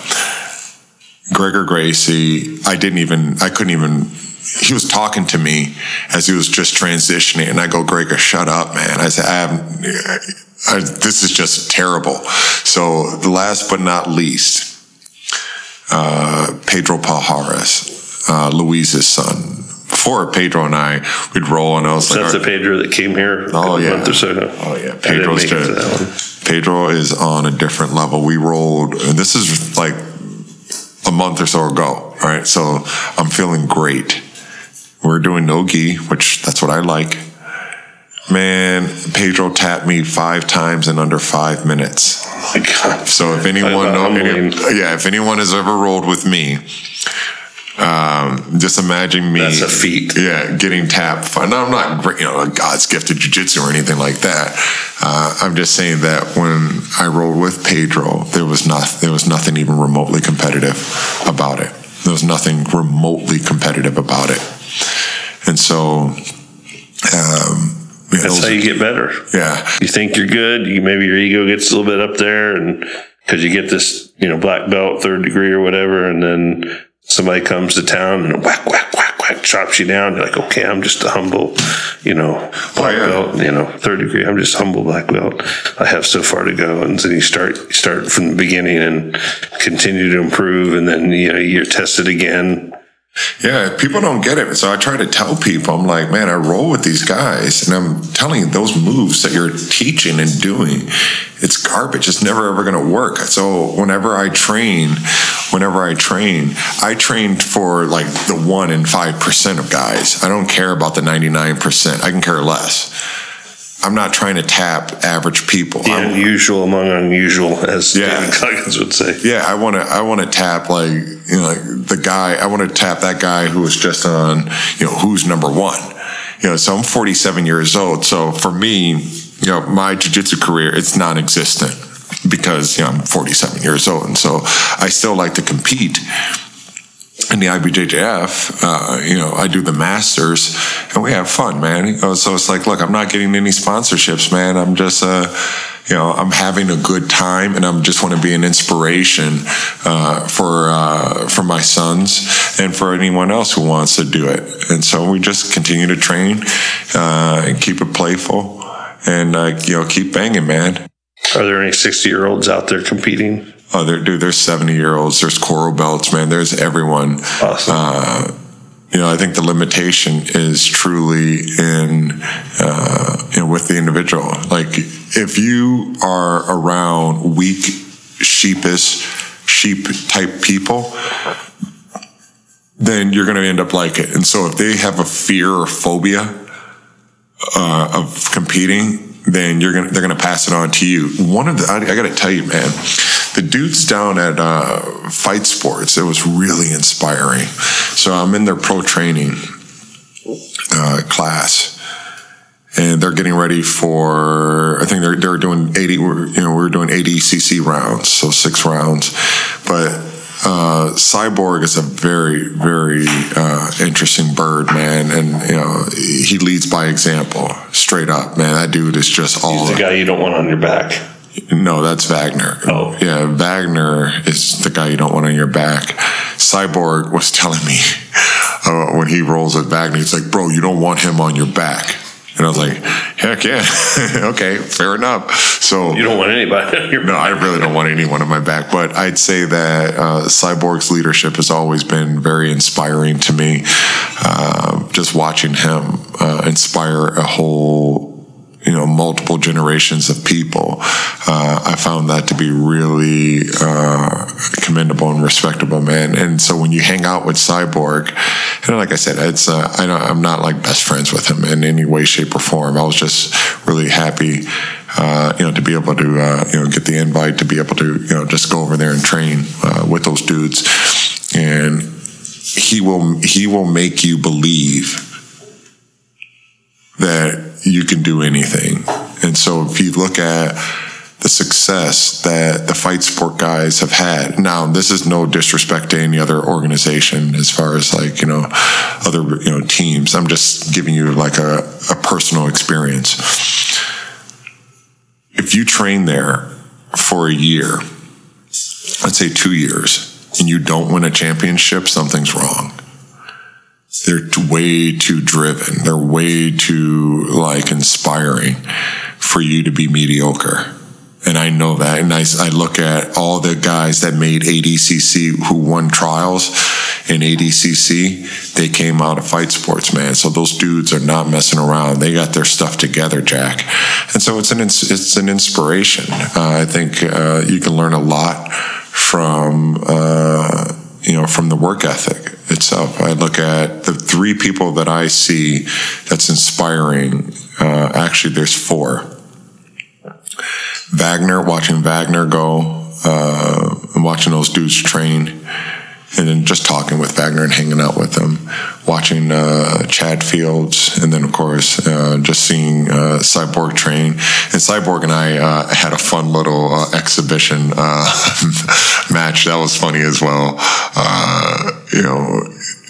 Gregor Gracie, I didn't even, I couldn't even. He was talking to me as he was just transitioning, and I go, Gregor, shut up, man. I said, I haven't. I, this is just terrible. So, the last but not least, uh, Pedro Pajares, uh, Luis's son. Before Pedro and I, we'd roll, and I was So like, that's the Pedro that came here a yeah. month or so ago. Oh yeah, Pedro's make it to good. Pedro is on a different level. We rolled, and this is like a month or so ago. All right, so I'm feeling great. We're doing no gi, which that's what I like. Man, Pedro tapped me five times in under five minutes. Oh my God. So if anyone, know, any- yeah, if anyone has ever rolled with me, um, just imagine me. That's a feat. Yeah, getting tapped. I'm not, you know, a God's gift to jujitsu or anything like that. Uh, I'm just saying that when I rolled with Pedro, there was not, there was nothing even remotely competitive about it. There was nothing remotely competitive about it, and so. Um, yeah, That's how you get better. yeah, You think you're good. You maybe your ego gets a little bit up there, and because you get this, you know, black belt, third degree or whatever, and then somebody comes to town and whack, whack, whack, whack, chops you down. You're like, okay, I'm just a humble, you know, black yeah. belt, you know, third degree. I'm just humble black belt. I have so far to go, and then you start you start from the beginning and continue to improve, and then you know you're tested again. Yeah, people don't get it. So I try to tell people, I'm like, man, I roll with these guys, and I'm telling you, those moves that you're teaching and doing, it's garbage. It's never ever going to work. So whenever I train, whenever I train, I trained for like the one in five percent of guys. I don't care about the 99 percent. I can care less. I'm not trying to tap average people. The I'm- unusual among unusual, as Yeah. David Goggins would say. yeah, I want to. I want to tap like you know like the guy. I want to tap that guy who was just on. You know who's number one. You know, so I'm 47 years old. So for me, you know, my jujitsu career it's non-existent because you know I'm 47 years old, and so I still like to compete. In the IBJJF, uh, you know, I do the masters, and we have fun, man. So it's like, look, I'm not getting any sponsorships, man. I'm just, uh, you know, I'm having a good time, and I'm just want to be an inspiration uh, for uh, for my sons and for anyone else who wants to do it. And so we just continue to train uh, and keep it playful, and uh, you know, keep banging, man. Are there any 60 year olds out there competing? Oh, there, dude, there's 70 year olds, there's coral belts, man. There's everyone. Awesome. Uh, you know, I think the limitation is truly in, uh, you know, with the individual. Like, if you are around weak, sheepish, sheep type people, then you're going to end up like it. And so, if they have a fear or phobia uh, of competing, then you're gonna they're gonna pass it on to you. One of the I, I got to tell you, man, the dudes down at uh, Fight Sports, it was really inspiring. So I'm in their pro training uh, class, and they're getting ready for. I think they're they're doing eighty. You know, we're doing ADCC rounds, so six rounds, but. Uh, Cyborg is a very, very uh, interesting bird, man, and you know he leads by example, straight up, man. That dude is just all. He's the guy you don't want on your back. No, that's Wagner. Oh. Yeah, Wagner is the guy you don't want on your back. Cyborg was telling me uh, when he rolls at Wagner, he's like, bro, you don't want him on your back. And I was like, heck yeah. okay, fair enough. So You don't want anybody on your no. I really don't want anyone on my back, but I'd say that uh, Cyborg's leadership has always been very inspiring to me. Uh, just watching him uh, inspire a whole, you know, multiple generations of people, uh, I found that to be really uh, commendable and respectable, man. And so when you hang out with Cyborg, and like I said, it's uh, I I'm not like best friends with him in any way, shape, or form. I was just really happy uh, you know, to be able to, uh, you know, get the invite to be able to, you know, just go over there and train uh, with those dudes, and he will he will make you believe that you can do anything. And so if you look at the success that the fight sport guys have had. Now, this is no disrespect to any other organization as far as like, you know, other, you know, teams. I'm just giving you like a, a personal experience if you train there for a year, let's say two years, and you don't win a championship, something's wrong. They're way too driven. They're way too like inspiring for you to be mediocre. And I know that. And I, I look at all the guys that made ADCC who won trials in ADCC. They came out of fight sports, man. So those dudes are not messing around. They got their stuff together, Jack. And so it's an it's an inspiration. Uh, I think uh, you can learn a lot from uh, you know from the work ethic itself. I look at the three people that I see that's inspiring. Uh, actually, there's four. Wagner, watching Wagner go, uh, watching those dudes train, and then just talking with Wagner and hanging out with them, watching uh, Chad Fields, and then of course uh, just seeing uh, Cyborg train. And Cyborg and I uh, had a fun little uh, exhibition uh, match. That was funny as well. you know,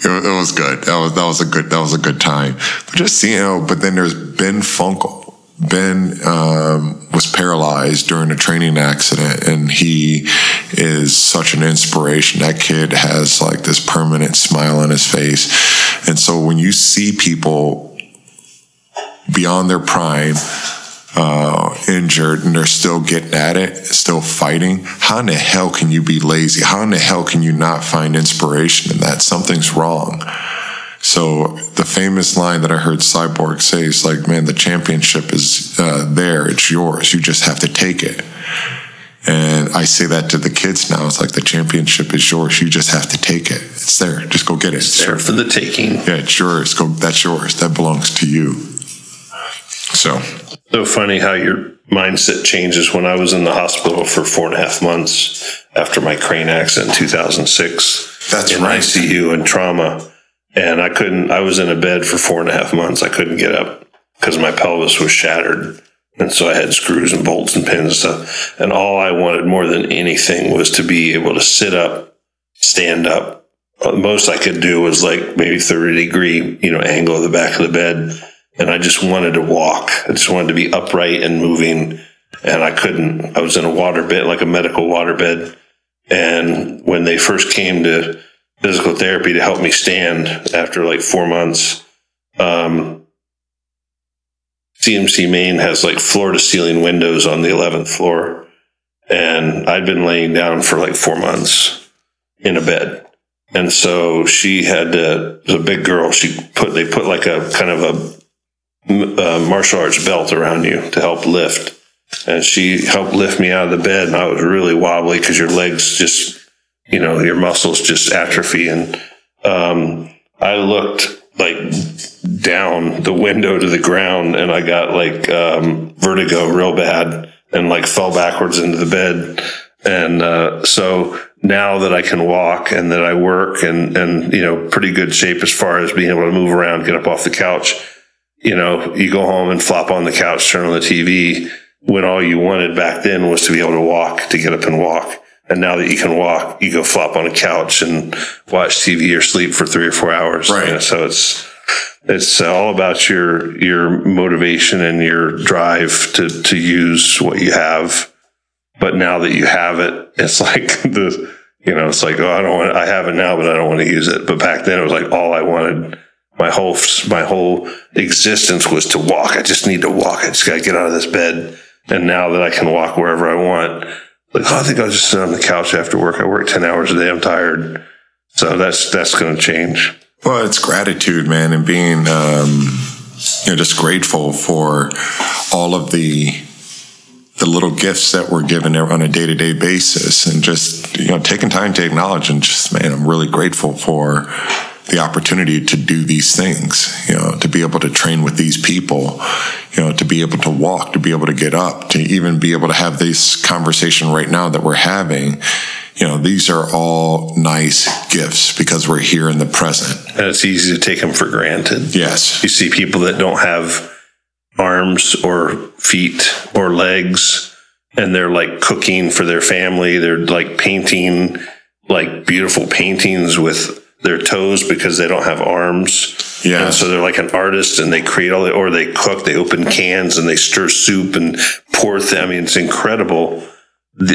it, it, was good. That was that was a good that was a good time. But just seeing, you know, but then there's Ben Funkel Ben um, was paralyzed during a training accident, and he is such an inspiration. That kid has like this permanent smile on his face. And so when you see people beyond their prime, uh, injured, and they're still getting at it, still fighting, how in the hell can you be lazy? How in the hell can you not find inspiration in that? Something's wrong. So the famous line that I heard Cyborg say is like, "Man, the championship is uh, there. It's yours. You just have to take it." And I say that to the kids now. It's like the championship is yours. You just have to take it. It's there. Just go get it. It's there for the taking. Yeah, it's yours. Go. That's yours. That belongs to you. So. So funny how your mindset changes. When I was in the hospital for four and a half months after my crane accident in 2006. That's in right. ICU and trauma and I couldn't. I was in a bed for four and a half months. I couldn't get up because my pelvis was shattered, and so I had screws and bolts and pins and stuff. And all I wanted more than anything was to be able to sit up, stand up. The most I could do was like maybe thirty degree, you know, angle of the back of the bed, and I just wanted to walk. I just wanted to be upright and moving, and I couldn't. I was in a water bed, like a medical water bed, and when they first came to physical therapy to help me stand after like four months. Um, CMC Maine has like floor to ceiling windows on the 11th floor. And I'd been laying down for like four months in a bed. And so she had to, a big girl. She put, they put like a kind of a, a martial arts belt around you to help lift. And she helped lift me out of the bed. And I was really wobbly because your legs just you know, your muscles just atrophy. And um, I looked like down the window to the ground and I got like um, vertigo real bad and like fell backwards into the bed. And uh, so now that I can walk and that I work and, and, you know, pretty good shape as far as being able to move around, get up off the couch, you know, you go home and flop on the couch, turn on the TV when all you wanted back then was to be able to walk, to get up and walk. And now that you can walk, you go flop on a couch and watch TV or sleep for three or four hours. Right. You know, so it's it's uh, all about your your motivation and your drive to to use what you have. But now that you have it, it's like the you know, it's like oh, I don't want I have it now, but I don't want to use it. But back then, it was like all I wanted. My whole my whole existence was to walk. I just need to walk. I just got to get out of this bed. And now that I can walk wherever I want, I think I'll just sit on the couch after work. I work 10 hours a day. I'm tired. So that's, that's going to change. Well, it's gratitude, man, and being, um, you know, just grateful for all of the, the little gifts that we're given on a day to day basis and just, you know, taking time to acknowledge and just, man, I'm really grateful for the opportunity to do these things, you know, to be able to train with these people, you know, to be able to walk, to be able to get up, to even be able to have this conversation right now that we're having. You know, these are all nice gifts because we're here in the present. And it's easy to take them for granted. Yes. You see people that don't have arms or feet or legs and they're like cooking for their family. They're like painting like beautiful paintings with their toes because they don't have arms. Yeah. And so they're like an artist and they create all the, or they cook, they open cans and they stir soup and pour them. I mean, it's incredible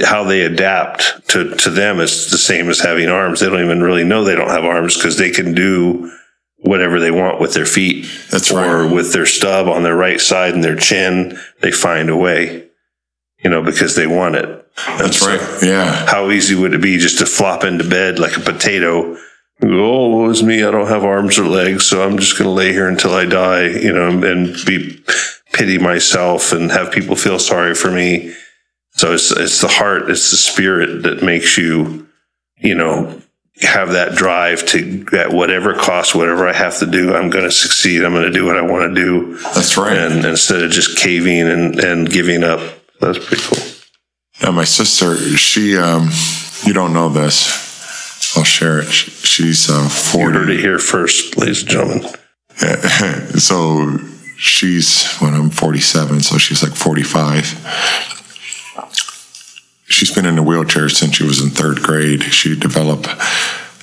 how they adapt to, to them. It's the same as having arms. They don't even really know they don't have arms because they can do whatever they want with their feet. That's right. or with their stub on their right side and their chin. They find a way. you know, because they want it. That's right. Yeah. How easy would it be just to flop into bed like a potato? Oh, woe is me. I don't have arms or legs. So I'm just going to lay here until I die, you know, and be pity myself and have people feel sorry for me. So it's, it's the heart, it's the spirit that makes you, you know, have that drive to at whatever cost, whatever I have to do, I'm going to succeed. I'm going to do what I want to do. That's right. And instead of just caving and, and giving up, that's pretty cool. Yeah, my sister, she, um, you don't know this. I'll share it. She's uh, You heard it here first, ladies and gentlemen. so she's when I'm 47, so she's like 45. She's been in a wheelchair since she was in third grade. She developed, I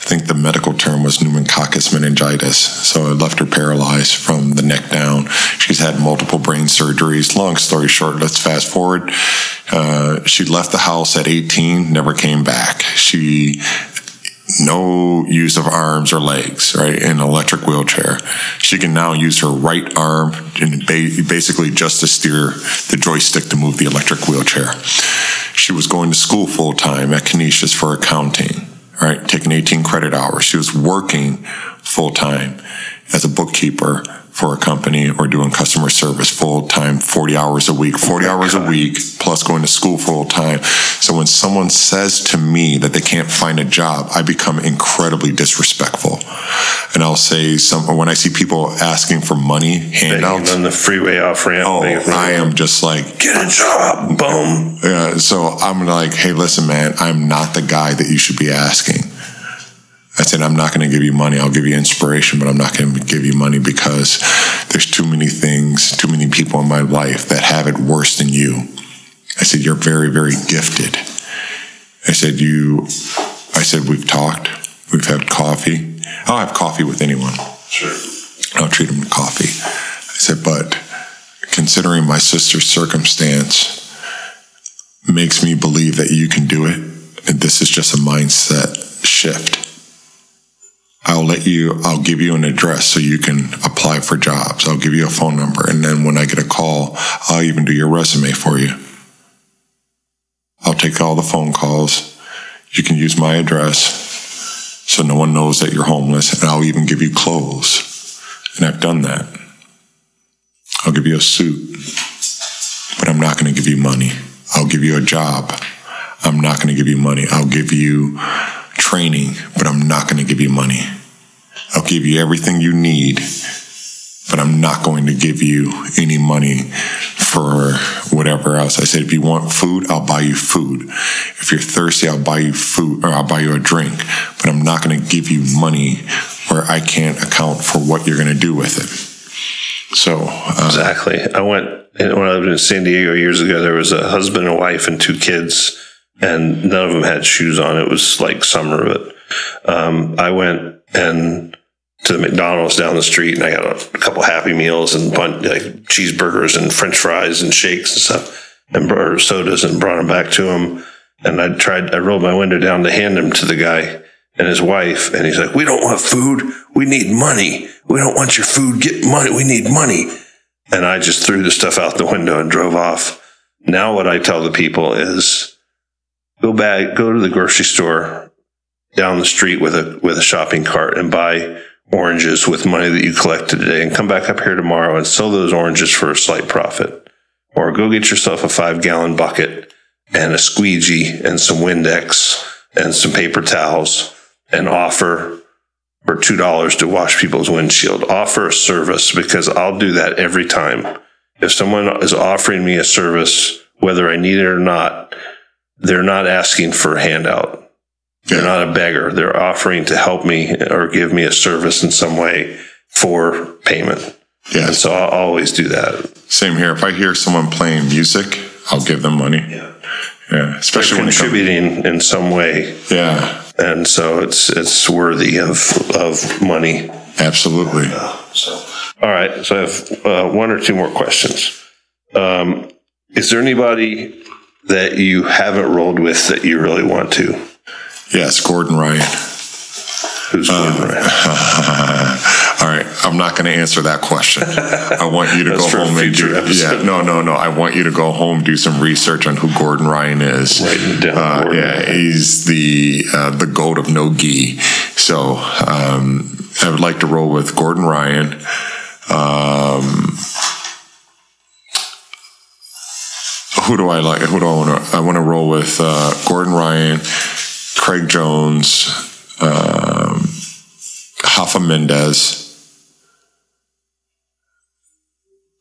think the medical term was pneumococcus meningitis. So it left her paralyzed from the neck down. She's had multiple brain surgeries. Long story short, let's fast forward. Uh, she left the house at 18, never came back. She no use of arms or legs, right? In an electric wheelchair. She can now use her right arm and basically just to steer the joystick to move the electric wheelchair. She was going to school full time at Canisius for accounting, right? Taking 18 credit hours. She was working full time as a bookkeeper for a company or doing customer service full time, 40 hours a week, 40 hours a week, plus going to school full time. So when someone says to me that they can't find a job, I become incredibly disrespectful. And I'll say some, when I see people asking for money, handouts, on the freeway off ramp. oh, I am just like, get a job. Boom. yeah, so I'm like, hey, listen, man, I'm not the guy that you should be asking. I said, I'm not going to give you money. I'll give you inspiration, but I'm not going to give you money because there's too many things, too many people in my life that have it worse than you. I said, you're very, very gifted. I said, you, I said, we've talked, we've had coffee. I'll have coffee with anyone. Sure. I'll treat them to coffee. I said, but considering my sister's circumstance makes me believe that you can do it. And this is just a mindset shift. I'll let you, I'll give you an address so you can apply for jobs. I'll give you a phone number. And then when I get a call, I'll even do your resume for you. I'll take all the phone calls. You can use my address so no one knows that you're homeless, and I'll even give you clothes. And I've done that. I'll give you a suit, but I'm not going to give you money. I'll give you a job. I'm not going to give you money. I'll give you training, but I'm not going to give you money. I'll give you everything you need, but I'm not going to give you any money for whatever else. I said, if you want food, I'll buy you food. If you're thirsty, I'll buy you food or I'll buy you a drink, but I'm not going to give you money where I can't account for what you're going to do with it. So, uh, Exactly. I went when I lived in San Diego years ago. There was a husband and wife and two kids, and none of them had shoes on. It was like summer, but um, I went and to the McDonald's down the street, and I got a, couple Happy Meals and bun- like cheeseburgers and French fries and shakes and stuff, and brought sodas, and brought them back to him. And I tried. I rolled my window down to hand them to the guy and his wife, and he's like, "We don't want food. We need money. We don't want your food. Get money. We need money." And I just threw the stuff out the window and drove off. Now, what I tell the people is go back, go to the grocery store down the street with a, with a shopping cart and buy oranges with money that you collected today and come back up here tomorrow and sell those oranges for a slight profit. Or go get yourself a five gallon bucket and a squeegee and some Windex and some paper towels and offer for two dollars to wash people's windshield. Offer a service because I'll do that every time. If someone is offering me a service, whether I need it or not, they're not asking for a handout. They're not a beggar. They're offering to help me or give me a service in some way for payment. And yes, so I'll always do that. same here. If I hear someone playing music, I'll give them money. Yeah. Yeah, especially comes. Contributing in some way. Yeah, And so it's it's worthy of of money. absolutely. So, all right. So I have uh, one or two more questions. Um, is there anybody that you haven't rolled with that you really want to? Yes, Gordon Ryan. Who's Gordon Ryan? All right, I'm not going to answer that question. I want you to go home and do. episode. Yeah, no, no, no. I want you to go home do some research on who Gordon Ryan is. Down, Uh, Gordon. yeah, he's the uh, the goat of no gi. So um, I would like to roll with Gordon Ryan. Um, who do I like? Who do I want to? I want to roll with uh, Gordon Ryan, Craig Jones, um, Rafa Mendes,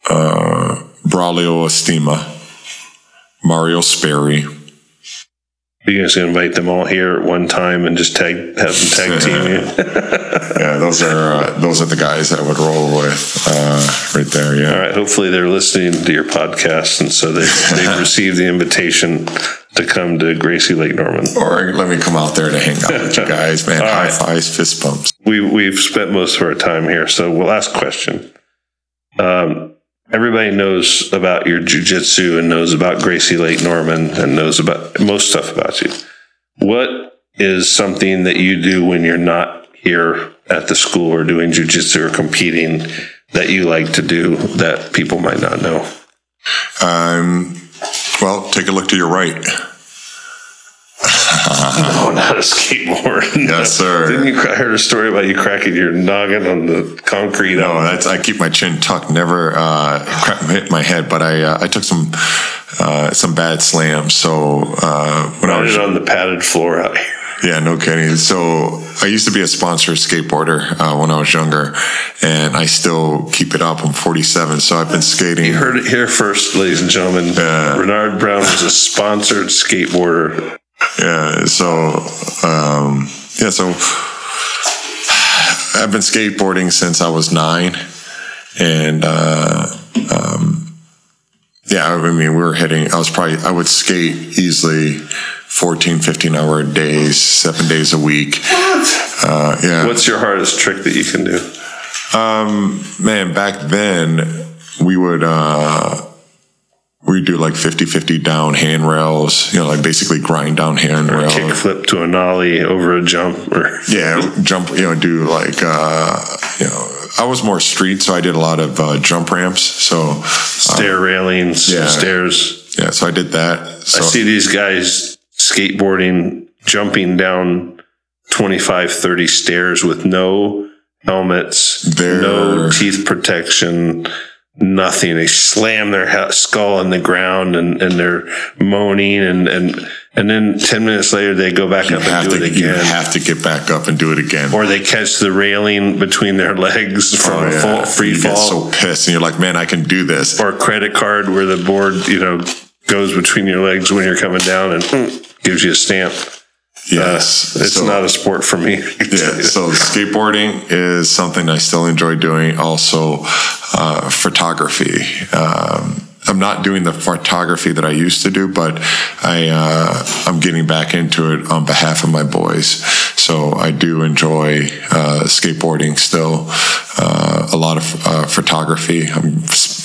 uh, Braulio Estima, Mario Sperry. You guys gonna invite them all here at one time and just tag have them tag team you? Yeah, those are uh, those are the guys I would roll with uh, right there. Yeah. All right. Hopefully they're listening to your podcast, and so they they've received the invitation to come to Gracie Lake Norman. Or let me come out there to hang out with you guys, man. High right. fives, fist bumps. We we've spent most of our time here, so we'll ask a question. Um, everybody knows about your jujitsu and knows about Gracie Lake Norman and knows about most stuff about you. What is something that you do when you're not here at the school or doing jujitsu or competing that you like to do that people might not know? Um, well, take a look to your right. Oh, not a skateboard. Yes, sir. Didn't you? I heard a story about you cracking your noggin on the concrete. No, that's I keep my chin tucked, never uh, crack, hit my head. But I uh, I took some uh, some bad slams. So uh, when I was it on the padded floor out here. Yeah, no kidding. So I used to be a sponsored skateboarder uh, when I was younger, and I still keep it up. I'm 47, so I've been skating. You heard it here first, ladies and gentlemen. Yeah. Ranard Brown was a sponsored skateboarder. Yeah, so um, yeah, so I've been skateboarding since I was nine, and uh, um, yeah, I mean, we were hitting. I was probably I would skate easily 14, 15 hour days, seven days a week. Uh, yeah, What's your hardest trick that you can do? Um, man, back then we would uh we do like 50-50 down handrails, you know, like basically grind down handrails. Kick flip to a nollie over a jump, or Yeah, jump, you know, do like uh you know, I was more street, so I did a lot of uh, jump ramps. So stair railings, yeah. stairs. yeah, so I did that. So I see these guys skateboarding, jumping down 25, 30 stairs with no helmets, They're- no teeth protection, nothing. They slam their he- skull on the ground and, and they're moaning and, and, and then 10 minutes later they go back you up and do to it you have to get back up and do it again. or they catch the railing between their legs oh, from Oh, yeah. fall, free you get fall. so pissed and you're like, man, I can do this. or credit card where the board, you know, goes between your legs when you're coming down and gives you a stamp. Yes. It's So- not a sport for me. Yeah, so skateboarding is something I still enjoy doing. Also, uh, photography. Um, I'm not doing the photography that I used to do, but I uh, I'm getting back into it on behalf of my boys. So I do enjoy uh, skateboarding still. Uh, a lot of uh, photography. I'm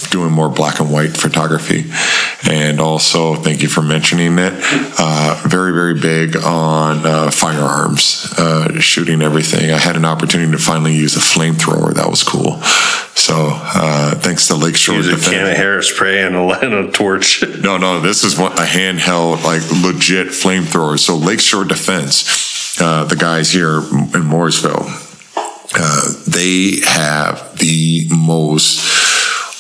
doing more black and white photography, and also thank you for mentioning it. Uh, very very big on uh, firearms, uh, shooting everything. I had an opportunity to finally use a flamethrower. That was cool. So uh, thanks to Lakeshore Use a Defense. can of hairspray and a, and a torch. No, no, this is what a handheld, like legit flamethrower. So Lakeshore Defense, uh, the guys here in Mooresville, uh, they have the most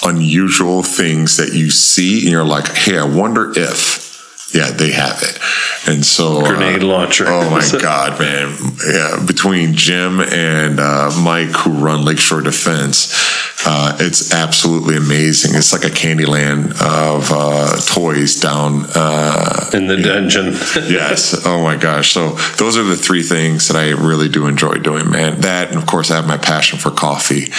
unusual things that you see, and you're like, hey, I wonder if. Yeah, they have it. And so uh, Grenade launcher. Oh my God, man. Yeah. Between Jim and uh, Mike who run Lakeshore Defense, uh, it's absolutely amazing. It's like a Candyland of uh, toys down uh, in the dungeon. yes. Oh my gosh. So those are the three things that I really do enjoy doing, man. That, and of course, I have my passion for coffee,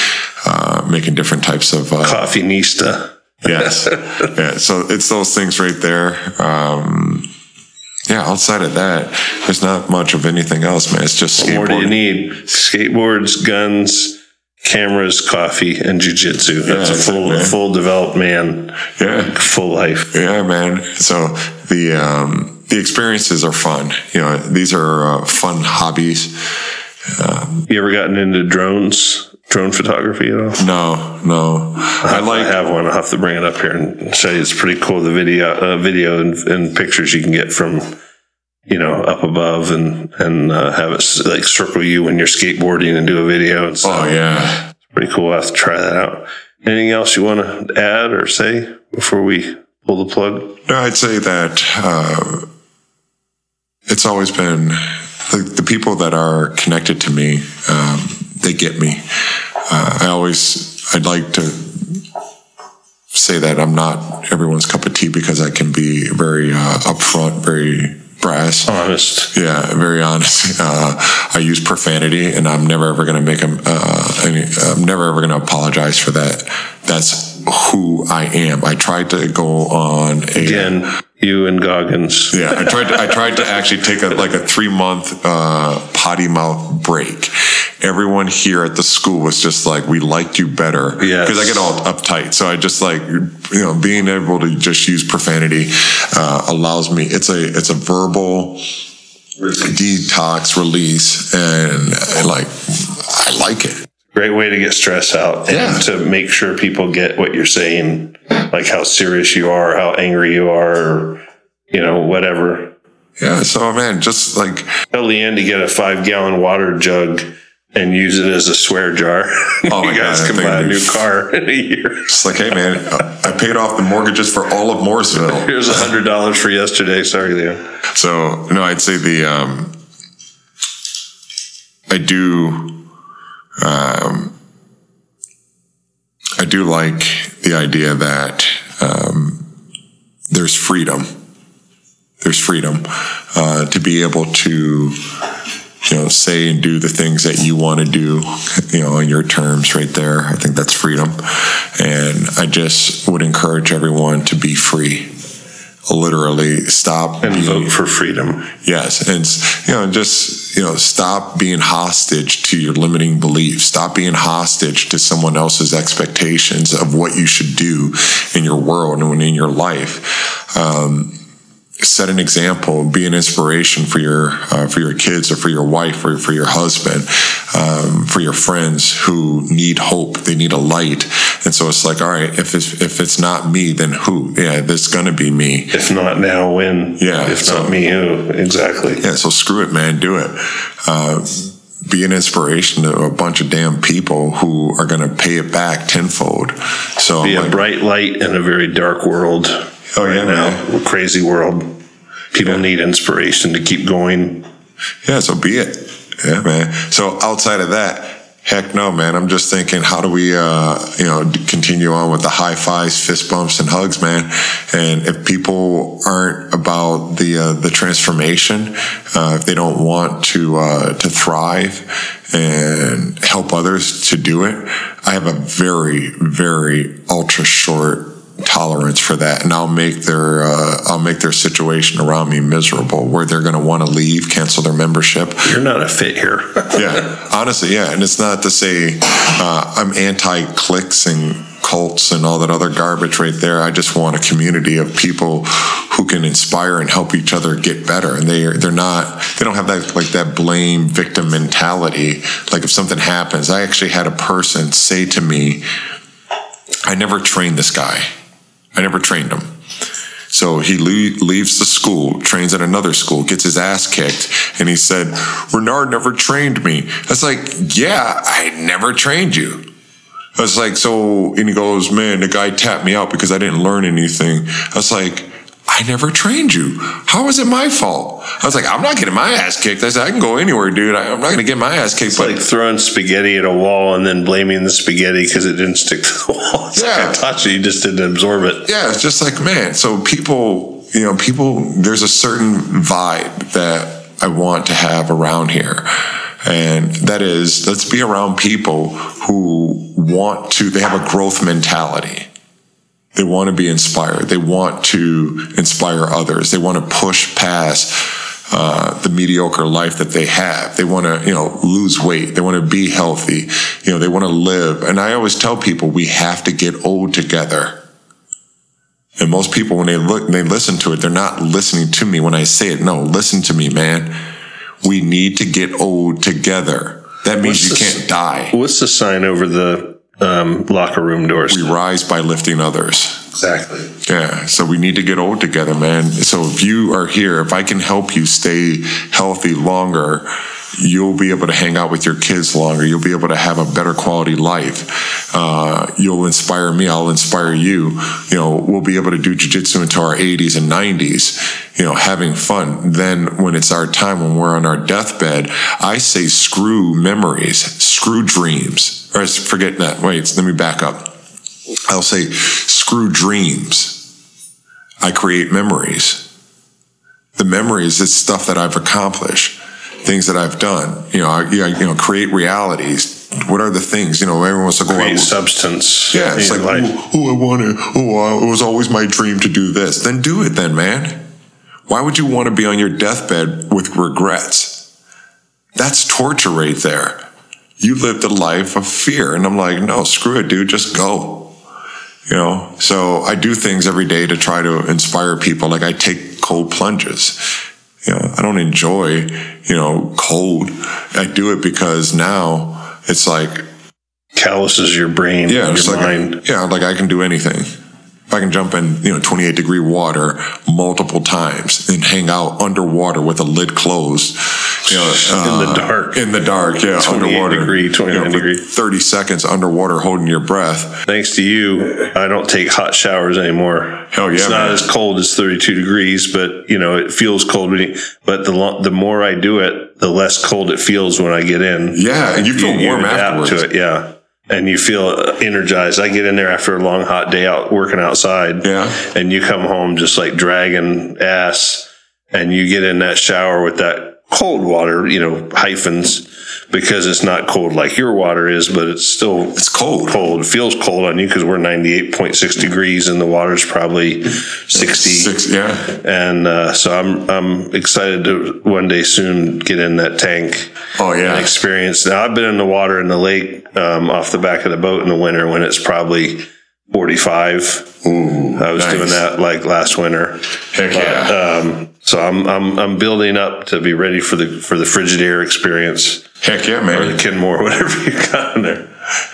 uh, making different types of uh, Coffee Nista. Yes. yeah. So it's those things right there. Um, yeah. Outside of that, there's not much of anything else, man. It's just What more do you need? Skateboards, guns, cameras, coffee, and jujitsu. That's Yeah, a full, man. full developed man, Yeah. full life. Yeah, man. So the um, the experiences are fun. You know, these are uh, fun hobbies. You ever gotten into drones? Drone photography at all? No, no. I I like have one. I'll have to bring it up here and show you. It's pretty cool. The video, uh, video and, and pictures you can get from, you know, up above and and uh, have it like circle you when you're skateboarding and do a video. And stuff. Oh yeah. pretty cool. I have to try that out. Anything else you want to add or say before we pull the plug? No, I'd say that uh, it's always been the, the people that are connected to me. Um, they get me. Uh, I always I'd like to say that I'm not everyone's cup of tea because I can be very uh, upfront, very brass. Honest. Yeah, very honest. Uh, I use profanity, and I'm never ever going to make them. Uh, any, I'm never ever going to apologize for that. That's who I am. I tried to go on a. Again, you and Goggins. Yeah, I tried. To, I tried to actually take a like a three month uh, potty mouth break. Everyone here at the school was just like, "We liked you better," Yes. because I get all uptight. So I just like you know being able to just use profanity uh, allows me. It's a it's a verbal detox release, and, and like I like it. Great way to get stress out and Yeah. to make sure people get what you're saying, like how serious you are, how angry you are, or, you know, whatever. Yeah. So man, just like Tell Leanne to get a five gallon water jug and use it as a swear jar. Oh my you guys God, can buy a new car in a year. it's like, hey man, I paid off the mortgages for all of Mooresville. Here's a hundred dollars for yesterday. Sorry, Leanne. So no, I'd say the um, I do um, I do like the idea that um, there's freedom. There's freedom uh, to be able to you know say and do the things that you want to do you know on your terms right there i think that's freedom and i just would encourage everyone to be free literally stop And being- vote for freedom. Yes, and you know, just you know, stop being hostage to your limiting beliefs. Stop being hostage to someone else's expectations of what you should do in your world and in your life. Um, set an example, be an inspiration for your uh, for your kids or for your wife or for your husband, um, for your friends who need hope. They need a light, and so it's like, all right, if it's if it's not me, then who? Yeah, there's gonna be me. If not now, when? Yeah, If so- not me, who? Exactly. Yeah, so screw it, man. Do it. Uh, be an inspiration to a bunch of damn people who are going to pay it back tenfold. So, Be I'm a like, bright light in a very dark world. Oh, yeah, now, crazy world. People need inspiration to keep going. yeah, so be it. Yeah, man. So outside of that, heck no, man. I'm just thinking, how do we, uh, you know, continue on with the high fives, fist bumps, and hugs, man? And if people aren't about the uh, the transformation, uh, if they don't want to uh, to thrive and help others to do it, I have a very, very ultra short tolerance for that and I'll make their uh, I'll make their situation around me miserable where they're going to want to leave cancel their membership. You're not a fit here. yeah honestly yeah and it's not to say uh, I'm anti clicks and cults and all that other garbage right there. I just want a community of people who can inspire and help each other get better and they they're not they don't have that like that blame victim mentality. Like if something happens I actually had a person say to me I never trained this guy I never trained him. So he le- leaves the school, trains at another school, gets his ass kicked, and he said, Ranard never trained me. I was like, Yeah, I never trained you. I was like, So, and he goes, Man, the guy tapped me out because I didn't learn anything. I was like, I never trained you. How is it my fault? I was like, I'm not getting my ass kicked. I said, I can go anywhere, dude. I, I'm not going to get my ass kicked. It's but like throwing spaghetti at a wall and then blaming the spaghetti because it didn't stick to the wall. It's Yeah. like I taught you, you just didn't absorb it. yeah, it's just like, man, so people, you know, people, there's a certain vibe that I want to have around here. And that is, let's be around people who want to, they have a growth mentality. They want to be inspired. They want to inspire others. They want to push past uh, the mediocre life that they have. They want to, you know, lose weight. They want to be healthy. You know, they want to live. And I always tell people we have to get old together. And most people, when they look, they listen to it, they're not listening to me when I say it. No, listen to me, man. We need to get old together. That means What's you the- can't die. What's the sign over the um, locker room doors? We rise by lifting others. Exactly. Yeah, so we need to get old together, man. So if you are here, if I can help you stay healthy longer, you'll be able to hang out with your kids longer. You'll be able to have a better quality life. Uh, you'll inspire me. I'll inspire you. You know, we'll be able to do jujitsu into our 80s and 90s, you know, having fun. Then when it's our time, when we're on our deathbed, I say screw memories, screw dreams. Or forget that. Wait, let me back up. I'll say, screw dreams. I create memories. The memories is stuff that I've accomplished, things that I've done. You know, I, you know, create realities. What are the things? You know, everyone wants to go. Create "Oh, substance. yeah, it's like, oh, oh, I want to. Oh, it was always my dream to do this. Then do it, then, man. Why would you want to be on your deathbed with regrets? That's torture right there. You lived a life of fear, and I'm like, no, screw it, dude. Just go. You know. So I do things every day to try to inspire people. Like I take cold plunges. You know, I don't enjoy, you know, cold. I do it because now it's like calluses your brain, yeah, your it's like mind. yeah, like I can do anything. If I can jump in, you know, 28 degree water multiple times and hang out underwater with a lid closed, you know, In the uh, dark. in the dark, yeah, 28 underwater, degree, 29 for degree. 30 seconds underwater, holding your breath. Thanks to you, I don't take hot showers anymore. Hell yeah, it's not man. as cold as 32 degrees, but you know it feels cold. When you, but the lo- the more I do it, the less cold it feels when I get in. Yeah, and you feel warm adapt afterwards. to it, yeah. And you feel energized. I get in there after a long hot day out working outside. Yeah. And you come home just like dragging ass, and you get in that shower with that cold water, you know, hyphens, because it's not cold like your water is, but it's still It's cold. cold. It feels cold on you because we're 98.6 degrees and the water's probably 60. Six, yeah. And uh, so I'm I'm excited to one day soon get in that tank Oh yeah. and experience. Now I've been in the water in the lake um, off the back of the boat in the winter when it's probably 45. Ooh, I was nice. doing that like last winter. Heck yeah. Um, so I'm I'm I'm building up to be ready for the for the Frigidaire experience Heck yeah, or man. the Kenmore, whatever you got in there.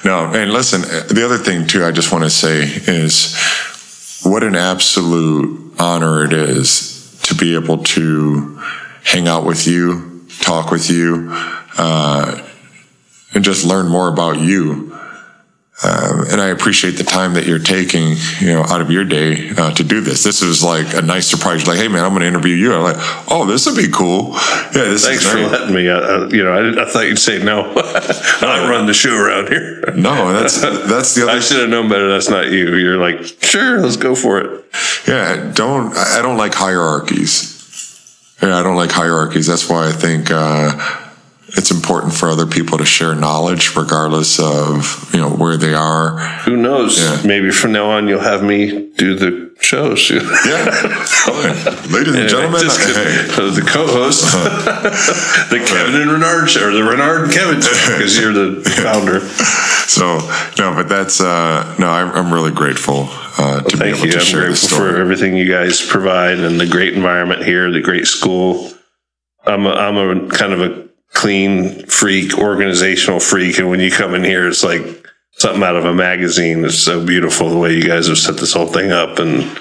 No, and listen, the other thing too, I just want to say is what an absolute honor it is to be able to hang out with you, talk with you, uh, and just learn more about you. Um, and I appreciate the time that you're taking, you know, out of your day uh, to do this. This is like a nice surprise. Like, hey, man, I'm going to interview you. I'm like, oh, this would be cool. Yeah, this Thanks for letting me. Uh, uh, you know, I, I thought you'd say no. I don't run the show around here. No, that's that's the other. I should have known better. That's not you. You're like, sure, let's go for it. Yeah, don't I I don't like hierarchies. Yeah, I don't like hierarchies. That's why I think uh, it's important for other people to share knowledge, regardless of you know where they are. Who knows? Yeah. Maybe from now on you'll have me do the shows. Yeah, ladies and gentlemen. Kidding. hey, the co-host, the Kevin and Ranard show, or the Ranard and Kevin because you're the founder. so no, but that's uh, no. I'm, I'm really grateful uh, to be Thank able you. to I'm grateful story. for everything you guys provide and the great environment here, the great school. I'm a, I'm a kind of a clean freak, organizational freak, and when you come in here, it's like something out of a magazine. It's so beautiful the way you guys have set this whole thing up, and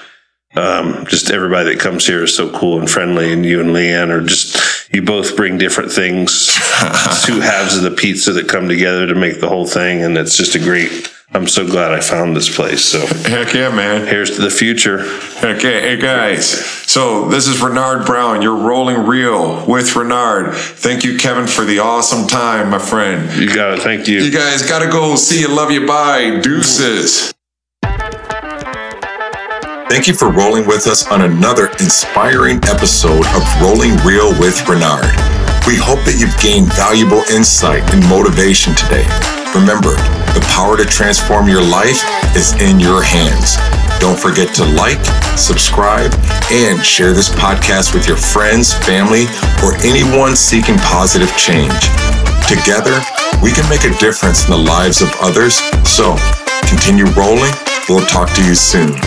um, just everybody that comes here is so cool and friendly. And you and Leanne are just you both bring different things, two halves of the pizza that come together to make the whole thing, and it's just a great. I'm so glad I found this place. So Heck yeah, man. here's to the future. Okay, hey guys. So this is Ranard Brown. You're rolling real with Ranard. Thank you, Kevin, for the awesome time, my friend. You got it. Thank you. You guys gotta go. See you. Love you. Bye. Deuces. Thank you for rolling with us on another inspiring episode of Rolling Reel with Ranard. We hope that you've gained valuable insight and motivation today. Remember, the power to transform your life is in your hands. Don't forget to like, subscribe, and share this podcast with your friends, family, or anyone seeking positive change. Together, we can make a difference in the lives of others. So, continue rolling. We'll talk to you soon.